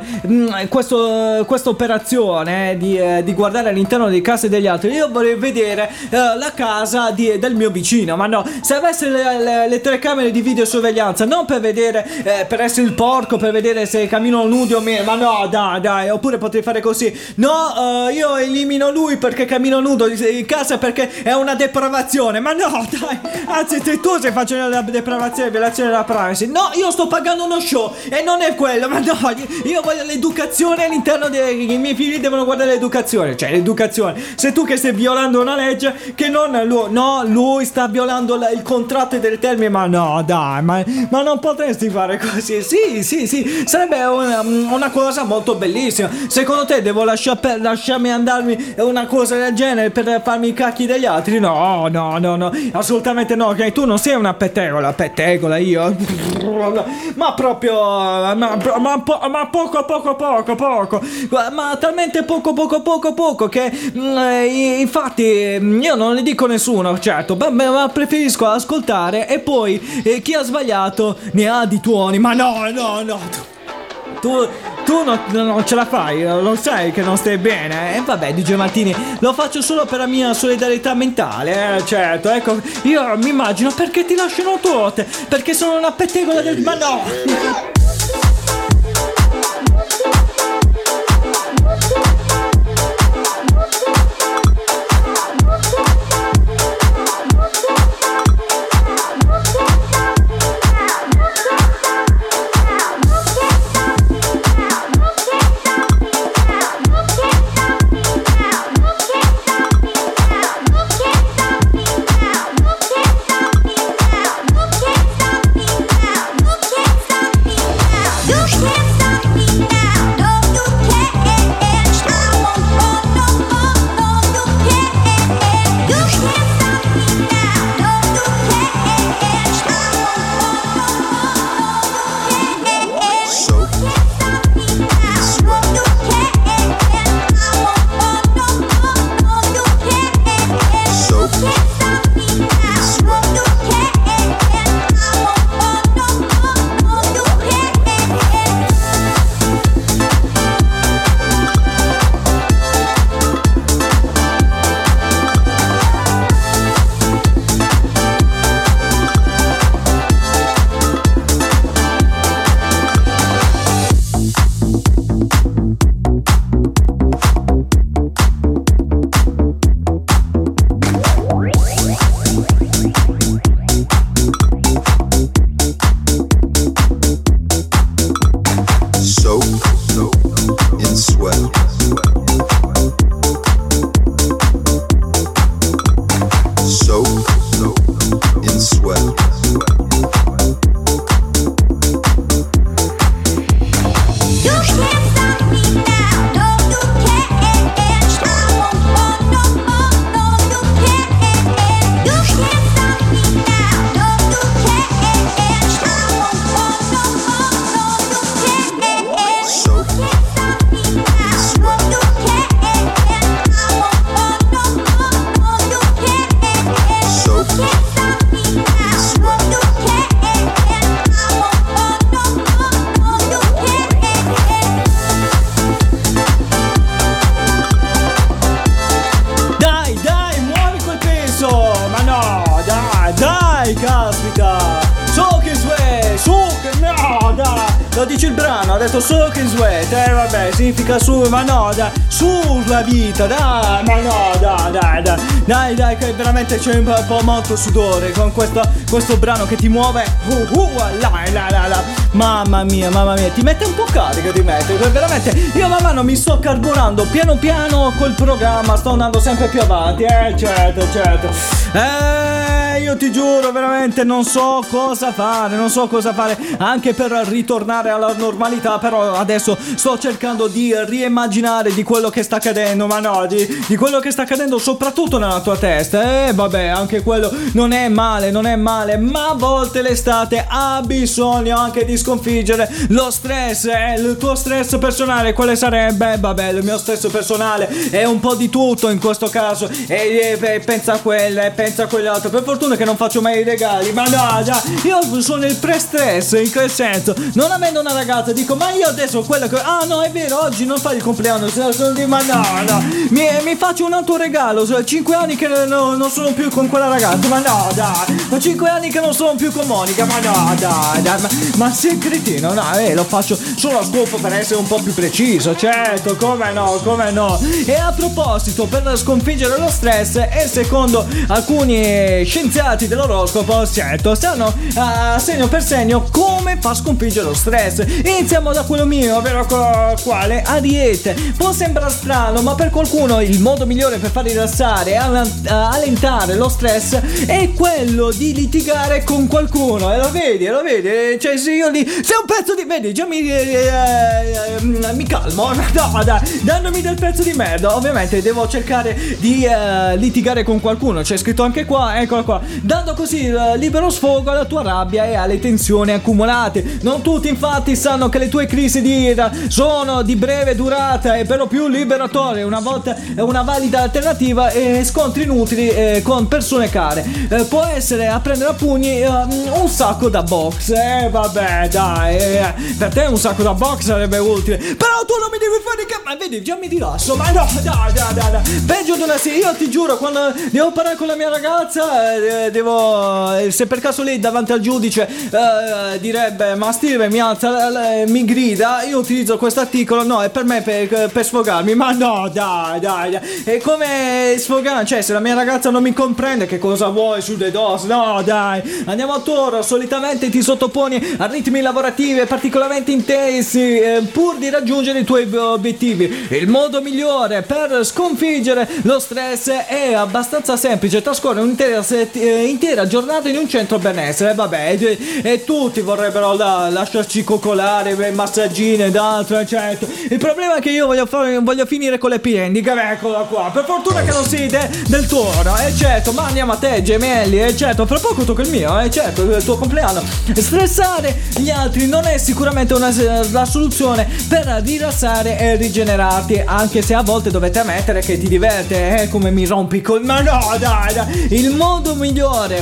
questo, questa operazione eh, di, eh, di guardare all'interno di case degli altri, io vorrei vedere eh, la casa di- del mio vicino. Ma no, se avesse le, le- le telecamere di videosorveglianza, non per vedere, eh, per essere il porco, per vedere se cammino nudi o meno, ma no, dai, dai, oppure potrei fare così. No, eh, io elimino lui perché cammino nudo in casa perché è una depravazione. Ma no, dai, anzi, se tu stai facendo la depravazione, violazione della privacy. No, io sto pagando uno show e non è quello, ma no, io voglio l'educazione all'interno dei miei figli devono guardare l'educazione, cioè l'educazione. Se tu che stai violando una legge che non lui, no, lui sta violando la- il contratto del termine, ma no, dai, ma, ma non potresti fare così. Sì, sì, sì, sarebbe una, una cosa molto bellissima. Secondo te devo lasciar per- lasciarmi andarmi una cosa del genere per farmi i cacchi degli altri? No, no, no, no, assolutamente no. ok? Tu non sei una pettegola, pettegola io. Ma proprio, ma, ma, ma poco, poco, poco, poco. Ma talmente poco, poco, poco, poco che mm, eh, infatti io non ne dico nessuno, certo, ma, ma preferisco ascoltare e poi eh, chi ha sbagliato ne ha di tuoni. Ma no, no, no. Tu, tu non, non ce la fai, lo sai che non stai bene. E vabbè, DJ Martini, lo faccio solo per la mia solidarietà mentale, eh, certo. Ecco, io mi immagino perché ti lasciano tutte, perché sono una pettegola del... Ma no! C'è un po' molto sudore con questo, questo brano che ti muove, uh, uh, là, là, là, là. mamma mia, mamma mia, ti mette un po' carica, ti mette, veramente, io man mano mi sto carburando piano piano col programma, sto andando sempre più avanti, eh, certo, certo, eh, io ti giuro, veramente non so cosa fare, non so cosa fare anche per ritornare alla normalità, però adesso sto cercando di riimmaginare di quello che sta accadendo, ma no, di, di quello che sta accadendo soprattutto nella tua testa. Eh, vabbè, anche quello non è male, non è male, ma a volte l'estate ha bisogno anche di sconfiggere lo stress, eh, il tuo stress personale, quale sarebbe? Vabbè, il mio stress personale è un po' di tutto in questo caso, e, e- e pensa a quella, e pensa a quell'altro, per fortuna che non faccio mai i regali, ma no, già, io sono il pre-stress, in quel senso, non avendo una ragazza, dico, ma io adesso quello che, ah no, è vero, oggi non fai il compleanno, sono- sono di- ma no, no, mi, mi faccio un altro regalo, sono 5 anni che no- non sono più con quella ragazza, ma no, dai, ho 5 anni che non sono più con Monica, ma no, dai, dai, ma, ma sei cretino, no, eh, lo faccio solo a scopo per essere un po' più preciso, certo, come no, come no. E a proposito, per sconfiggere lo stress, e secondo alcuni scienziati dell'oroscopo, certo, sanno a segno per segno come fa sconfiggere lo stress. Iniziamo da quello mio, ovvero quale? Ariete. Può sembrare strano, ma per qualcuno il modo migliore per far rilassare e allentare lo stress è quello di litigare con qualcuno. E lo vedi, lo vedi. Cioè, se io lì. Se un pezzo di. Vedi, già mi. eh, eh, mi calmo. No, dai, dandomi del pezzo di merda. Ovviamente devo cercare di eh, litigare con qualcuno. C'è scritto anche qua, eccolo qua. Dando così eh, libero sfogo alla tua rabbia e alle tensioni accumulate. Non tutti, infatti, sanno che le tue crisi di ira sono di breve durata e per lo più liberatorie. Una volta è una valida alternativa e scontri inutili eh, con persone care. Eh, può essere a prendere a pugni eh, un sacco da box. Eh, vabbè, dai. eh, per te un sacco da box sarebbe utile. Però tu non mi devi fare che. Ma vedi, già mi rilasso. Ma no, dai, dai, dai. dai. Peggio di una sì. Io ti giuro, quando devo parlare con la mia ragazza, eh, devo. eh, Se per caso lei davanti al giudice eh, direbbe, ma Steve mi alza, eh, mi grida, io utilizzo questo articolo. No, è per me per, per sfogarmi. Ma no, dai, dai, dai. È come sfogare. Cioè, se la mia ragazza non mi comprende, che cosa vuoi su The DOS? No, dai. Andiamo a toro. Solitamente ti sottoponi a ritmi lavorativi particolarmente intensi, eh, pur di raggiungere i tuoi obiettivi. Il modo migliore per sconfiggere lo stress è abbastanza semplice: trascorrere un'intera set- eh, intera giornata in un centro benessere. Vabbè, e, e tutti vorrebbero la- lasciarci coccolare, beh, massaggine ed altro, eh, certo. Il problema è che io voglio, fare, voglio finire con le handicap, eccola qua. Per fortuna che non sei de- del toro, eh certo, ma andiamo a te, gemelli, eh certo, fra poco tocca il mio, eh certo, il tuo compleanno. Stressare gli altri non è sicuramente una, la soluzione per rilassare e rigenerarti, anche se a volte dovete ammettere che ti diverte, eh, come mi rompi col... Ma no, dai, dai. Il modo migliore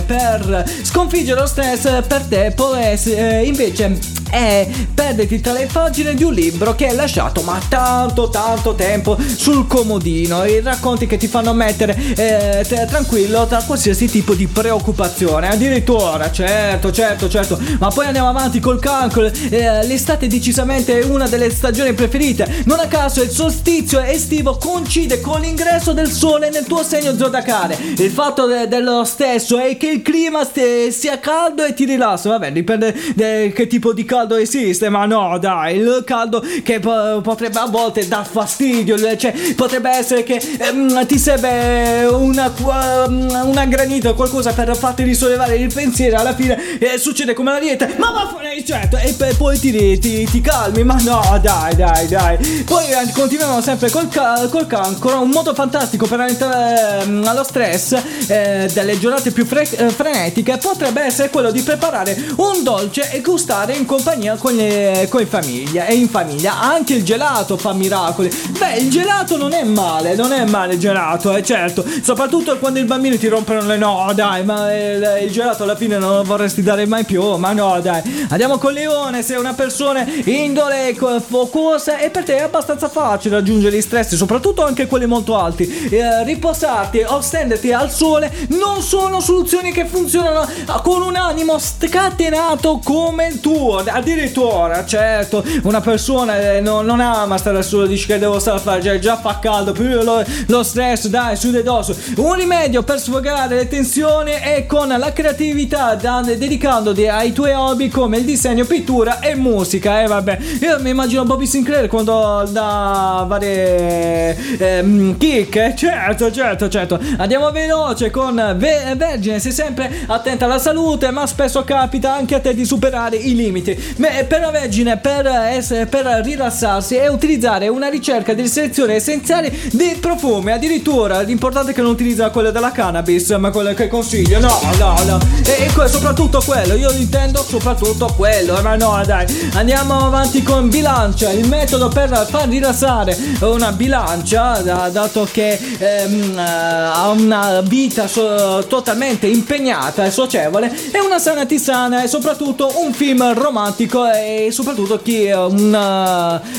per sconfiggere lo stress per te può essere, eh, invece, è perderti tra le pagine di un libro che hai lasciato ma tanto tanto tempo sul comodino. I racconti che ti fanno mettere eh, te- tranquillo tra qualsiasi tipo di preoccupazione. Addirittura certo certo certo. Ma poi andiamo avanti col calcolo. Eh, l'estate è decisamente una delle stagioni preferite. Non a caso il solstizio estivo coincide con l'ingresso del sole nel tuo segno zodiacale. Il fatto de- dello stesso è che il clima sia caldo e ti rilassa vabbè dipende da che tipo di caldo esiste ma no dai il caldo che po- potrebbe a volte dar fastidio cioè potrebbe essere che ehm, ti serve una, qua- una granita o qualcosa per farti risollevare il pensiero. Alla fine eh, succede come la dieta ma va fuori certo e poi- ti, ti, ti calmi ma no dai dai dai. Poi eh, continuiamo sempre col, ca- col cancro un modo fantastico per allentare ehm, allo stress eh, delle giornate più fre- eh, frenetiche potrebbe essere quello di preparare un dolce e gustare in compagnia con, le, con famiglia e in famiglia anche il gelato fa miracoli. Beh il gelato non è male non è male il gelato eh certo. Soprattutto quando i bambini ti rompono le no dai ma il, il gelato alla fine non lo vorresti dare mai più ma no dai. Andiamo con Leone sei una persona indole focosa e per te è abbastanza facile raggiungere gli stress soprattutto anche quelli molto alti. Eh, riposarti o stenderti al sole non sono soluzioni che funzionano con un animo scatenato come il tuo addirittura, certo, una persona eh, non, non ama stare solo, dice che devo stare a fare, già, già fa caldo, più lo, lo stress, dai, su de dosso. Un rimedio per sfogare le tensioni è con la creatività, da- dedicandoti ai tuoi hobby come il disegno, pittura e musica. E vabbè, io mi immagino Bobby Sinclair quando dà varie ehm, kick, eh, certo, certo, certo. Andiamo veloce con Ve- Vergine, sei sempre attenta alla salute, ma spesso capita anche a te di superare i limiti. Me- per la Vergine, per, essere, per rilassarsi, è utilizzare una ricerca di selezione essenziale di profumi. Addirittura l'importante è che non utilizza quelle della cannabis, ma quelle che consiglio. No, no, no. E, e soprattutto quello, io intendo soprattutto quello. eh, Ma no, dai. Andiamo avanti con bilancia, il metodo per far rilassare una bilancia, da- dato che ehm, eh, ha una vita so- totalmente impegnata e socievole, è una sana tisana e soprattutto un film romantico e soprattutto chi è un,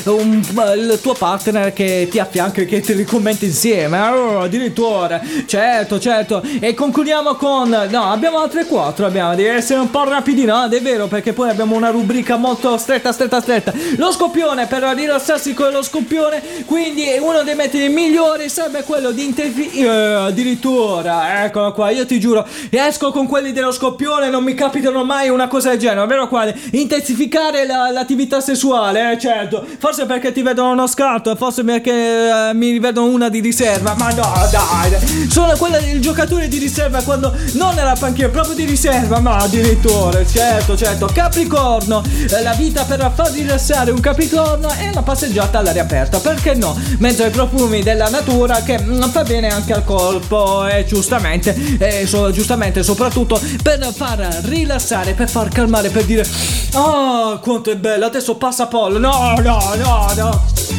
eh, un- il tuo partner che ti affianca e che ti ricommenta insieme. Oh, addirittura, certo, certo. E concludiamo con no, abbiamo altre quattro, abbiamo devi essere un po' rapidi, no? È vero perché poi abbiamo una rubrica molto stretta, stretta, stretta. Lo scoppione per rilassarsi con lo scoppione, quindi uno dei metodi migliori sarebbe quello di interferire addirittura, eccolo qua, io ti giuro, esco con quelli dello scoppione, non mi capitano mai una cosa del genere, ovvero quale? Intensificare la- l'attività sessuale, eh, certo. Forse perché ti vedono uno scatto, forse perché eh, mi vedono una di riserva, ma no, dai. Sono quella del giocatore di riserva quando non nella panchina, proprio di riserva, ma addirittura, certo, certo. Capricorno, eh, la vita per far rilassare un capricorno è una passeggiata all'aria aperta, perché no? Mentre i profumi della natura che mm, fa bene anche al corpo e giustamente, e so- giustamente soprattutto per far rilassare, per far calmare, per dire Oh, quanto è bello, adesso passa Paolo. No, no, no, no.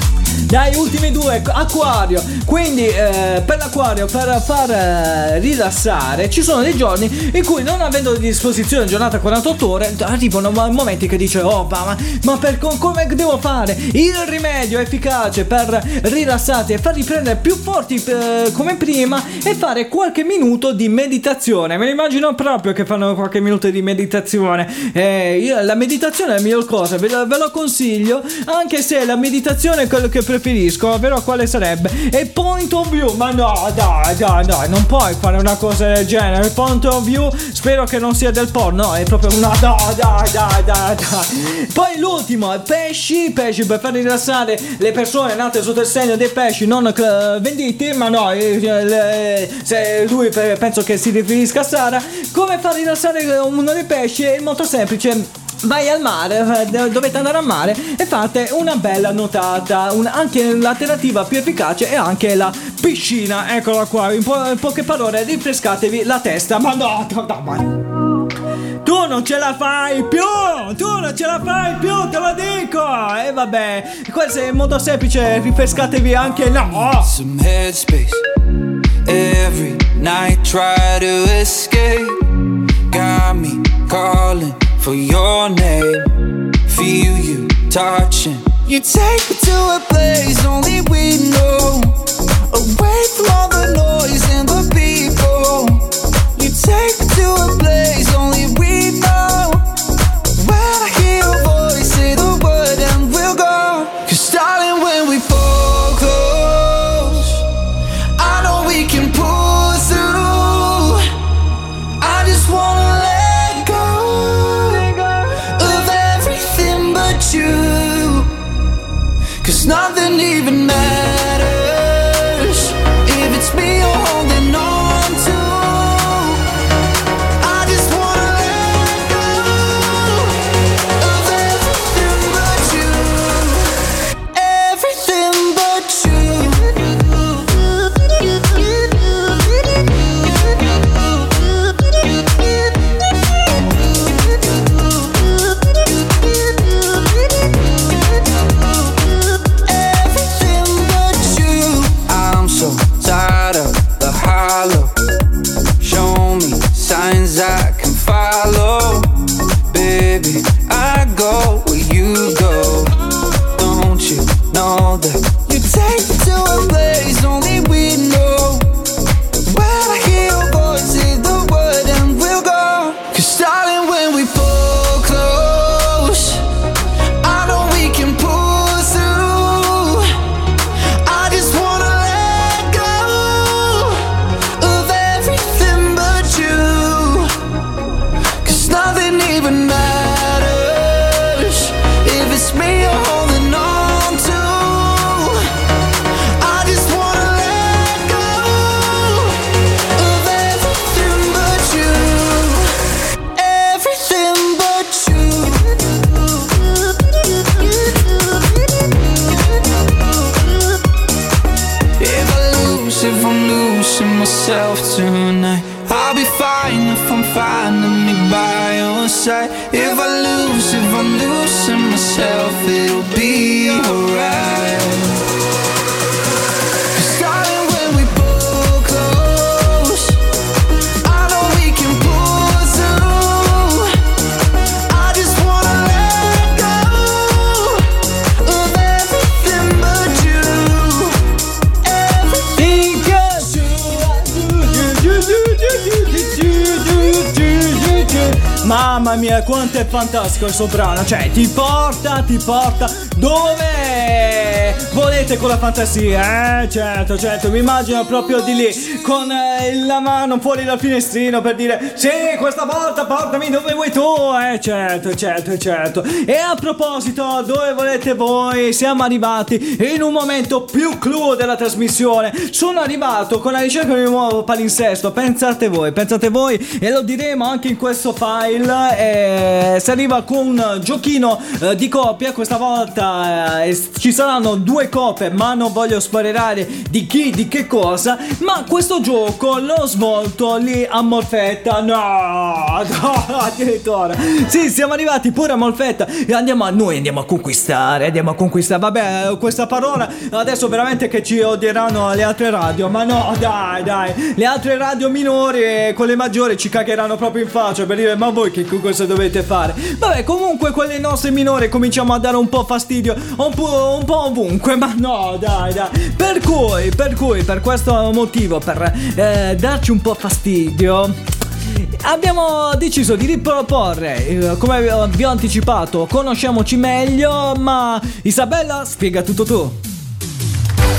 Dai, ultimi due, acquario. Quindi, eh, per l'acquario, per far eh, rilassare, ci sono dei giorni in cui, non avendo a disposizione giornata 48 ore, arrivano mo- momenti che dice: Oh, ma, ma, per co- come devo fare? Il rimedio efficace per rilassarti e far riprendere più forti eh, come prima è fare qualche minuto di meditazione. Me lo immagino proprio che fanno qualche minuto di meditazione. Eh, io- la meditazione è la miglior cosa, ve ve lo consiglio, anche se la meditazione è quello che preferisco, però quale sarebbe? E point of view, ma no, dai, dai, dai, non puoi fare una cosa del genere. Point of view, spero che non sia del porno, no, è proprio una dai, dai, dai, dai, dai. Poi l'ultimo, pesci, pesci per far rilassare le persone nate sotto il segno dei pesci, non eh, venditi, ma no, eh, le- se lui pe- penso che si riferisca a Sara, come far rilassare uno dei pesci è molto semplice. Vai al mare, eh, dovete andare al mare e fate una bella nuotata. Un- anche l'alternativa più efficace è anche la piscina. Eccola qua. In, po- in poche parole, rinfrescatevi la testa. Ma no, no, no, ma. Tu non ce la fai più! Tu non ce la fai più, te lo dico! E vabbè, questo è modo semplice, rinfrescatevi anche no! some. Every night try to escape. Got me calling for your name. Feel you touching. You take me to a place only we know. Away from all the noise and the people. You take me to a place only we know. È fantastico questo brano! Cioè, ti porta, ti porta dove volete con la fantasia, eh? Certo, certo, mi immagino proprio di lì con eh, la mano fuori dal finestrino per dire Sì, questa volta portami dove vuoi tu, eh? Certo, certo, certo. E a proposito, dove volete voi? Siamo arrivati in un momento più clou della trasmissione. Sono arrivato con la ricerca di un nuovo palinsesto. Pensate voi, pensate voi, e lo diremo anche in questo file. eh, si arriva con un giochino eh, di coppia. Questa volta eh, ci saranno due coppie, ma non voglio spoilerare di chi, di che cosa. Ma questo gioco l'ho svolto lì a Molfetta. No, no, addirittura. Sì, siamo arrivati pure a Molfetta. E andiamo a noi, andiamo a conquistare, andiamo a conquistare. Vabbè, questa parola adesso veramente che ci odieranno le altre radio. Ma no, dai, dai. Le altre radio minori e quelle maggiori ci cagheranno proprio in faccia per dire ma voi che cosa dovete fare? Vabbè, comunque quelle nostre minori cominciamo a dare un po' fastidio un po', un po' ovunque. Ma no, dai, dai. Per cui, per cui, per questo motivo, per eh, darci un po' fastidio. Abbiamo deciso di riproporre, eh, come vi ho anticipato, conosciamoci meglio, ma Isabella spiega tutto tu.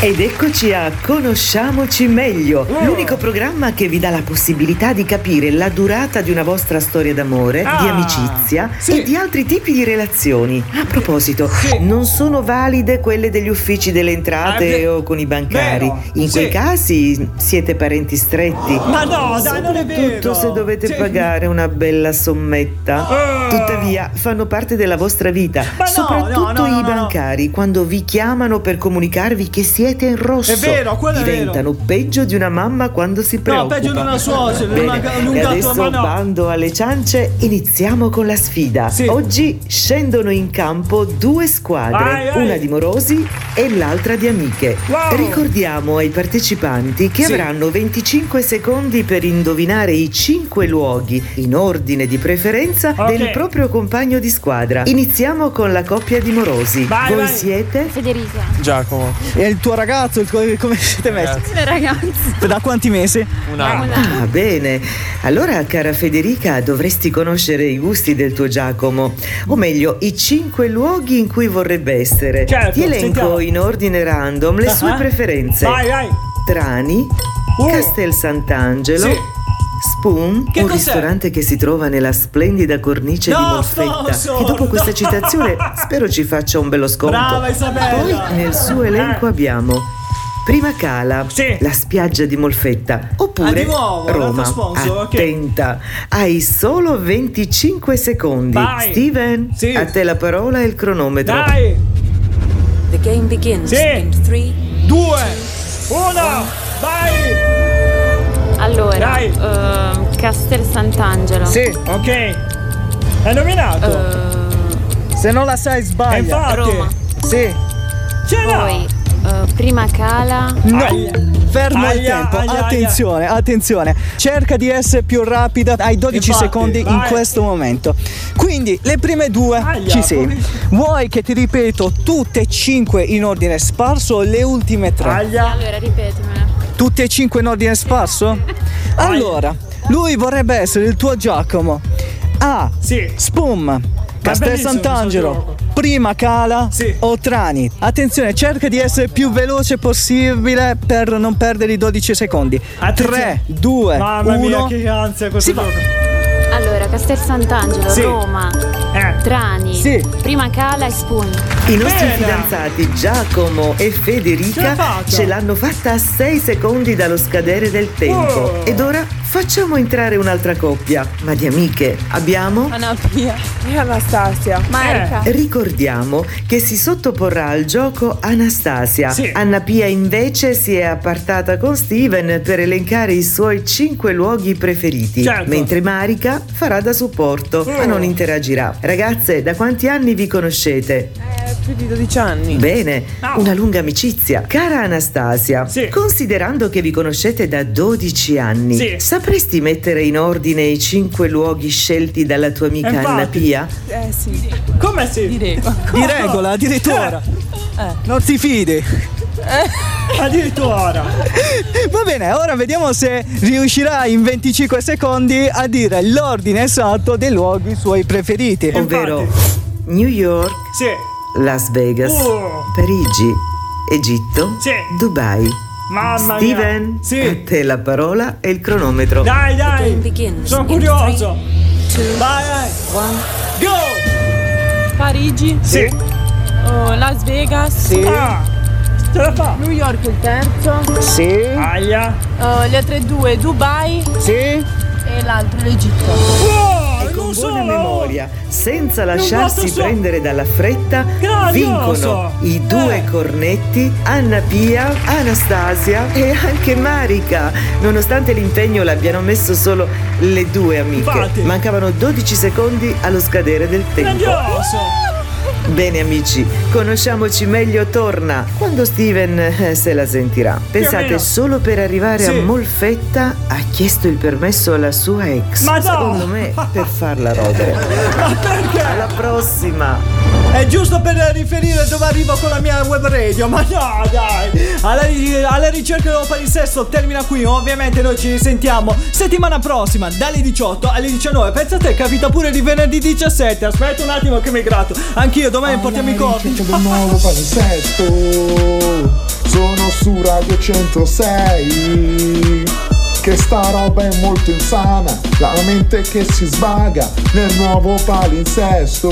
Ed eccoci a Conosciamoci meglio, l'unico programma che vi dà la possibilità di capire la durata di una vostra storia d'amore, Ah, di amicizia sì. e di altri tipi di relazioni. A proposito, Sì. non sono valide quelle degli uffici delle entrate Ah, o con i bancari. vero, In sì. quei casi siete parenti stretti. Ma no, dai, non è vero. Tutto se dovete Sì. pagare una bella sommetta. Ah. Tuttavia, fanno parte della vostra vita, Ma soprattutto no, no, no, i bancari, quando vi chiamano per comunicarvi che siete in rosso. È vero, quello è Diventano peggio di una mamma quando si preoccupa. peggio di una suocera, di Bene, e adesso ma no. bando alle ciance, iniziamo con la sfida. Sì. Oggi scendono in campo due squadre, Vai, vai. una di morosi e l'altra di amiche. Wow. Ricordiamo ai partecipanti che Sì. avranno 25 secondi per indovinare i 5 luoghi in ordine di preferenza Ok. del proprio compagno di squadra. Iniziamo con la coppia di morosi. Vai, Voi vai. siete? Federica, Giacomo, E il tuo ragazzo, il tuo- come siete messi? le ragazze. Da quanti mesi? un anno. Ah, bene. Allora, cara Federica, dovresti conoscere i gusti del tuo Giacomo. O meglio, i cinque luoghi in cui vorrebbe essere. Certo, Ti elenco sentiamo. in ordine random le sue Ah. preferenze. Vai, vai. Trani, Uh. Castel Sant'Angelo. Sì. Spoon, Che un cos'è? ristorante che si trova nella splendida cornice No, di Molfetta. Fonso, E dopo questa no. citazione spero ci faccia un bello sconto. Brava, Isabella. Poi nel suo elenco Eh. abbiamo Prima Cala, Sì. la spiaggia di Molfetta, Ah, oppure di nuovo, Roma. sponsor. Attenta, hai solo 25 secondi. Vai. Steven, Sì. a te la parola e il cronometro. Dai, The game begins Sì. in three. due, uno, vai. Allora, Dai. ehm, Castel Sant'Angelo. Sì, ok. Hai nominato. Ehm, Se non la sai sbaglia. Infatti. Roma. Sì. Ce l'ha. poi eh, Prima Cala. No, Aia. fermo il Aia, tempo. aia, aia. attenzione, attenzione. Cerca di essere più rapida. Hai 12 Infatti, secondi in vai. questo momento. Quindi, le prime due Aia, ci sei. come- Vuoi che ti ripeto tutte e cinque in ordine sparso o le ultime tre? Aia. Allora, ripetimela. Tutte e cinque in ordine sparso? Allora, lui vorrebbe essere il tuo Giacomo. A. Sì. Spum. Castel Sant'Angelo. Prima Cala Sì. o Trani. Attenzione, cerca di essere più veloce possibile per non perdere i 12 secondi. Attenzione. 3, 2, Mamma 1. mia, che ansia questo Si va. gioco. Allora, Castel Sant'Angelo, Sì. Roma, Eh. Trani, Sì. Prima Cala e Spoon. I nostri Bene. fidanzati Giacomo e Federica ce l'hanno fatta a 6 secondi dallo scadere del tempo. Oh. Ed ora facciamo entrare un'altra coppia, ma di amiche. Abbiamo? Anapia e Anastasia. Marica. Ricordiamo che si sottoporrà al gioco Anastasia. Sì. Anna Pia invece si è appartata con Steven per elencare i suoi cinque luoghi preferiti, Certo. mentre Marica farà da supporto, ma non interagirà. Ragazze, da quanti anni vi conoscete? Eh, più di 12 anni. Bene, Ah. una lunga amicizia. Cara Anastasia, Sì. considerando che vi conoscete da 12 anni, Sì. Sapresti mettere in ordine i cinque luoghi scelti dalla tua amica Infatti. Anna Pia? Eh sì, Come si? direi. Di regola, addirittura. Non ti fidi. Addirittura. Va bene, ora vediamo se riuscirà in 25 secondi a dire l'ordine esatto dei luoghi suoi preferiti. Ovvero New York, Sì. Las Vegas, Oh. Parigi, Egitto, Sì. Dubai. Mamma Steven, mia. Sì. a te la parola e il cronometro. Dai, dai. Sono curioso. Vai, vai. Go. Parigi, Sì. oh, Las Vegas, Ah. Ce la fa. New York il terzo, Sì, Aia. oh, le altre due Dubai sì. e l'altro l'Egitto. E con buona solo. memoria, senza lasciarsi so- prendere dalla fretta, Grandioso! vincono i due Eh. cornetti, Anna Pia, Anastasia e anche Marica. Nonostante l'impegno l'abbiano messo solo le due amiche. Infatti. Mancavano 12 secondi allo scadere del tempo. Grandioso. Bene amici, conosciamoci meglio torna quando Steven eh, se la sentirà. Pensate solo per arrivare Sì. a Molfetta ha chiesto il permesso alla sua ex. Ma no! Secondo me per farla rodere. Ma perché? Alla prossima! È giusto per riferire dove arrivo con la mia web radio, ma no, dai! Alla, alla ricerca del nuovo palinsesto termina qui. Ovviamente noi ci risentiamo settimana prossima dalle 18 alle 19. Pensate, capita pure di venerdì 17. Aspetta un attimo che mi gratto. Anch'io domani portiamo i corpi. C'è del nuovo palinsesto Sono su Radio 106 Che sta roba è molto insana. La mente che si svaga Nel nuovo palinsesto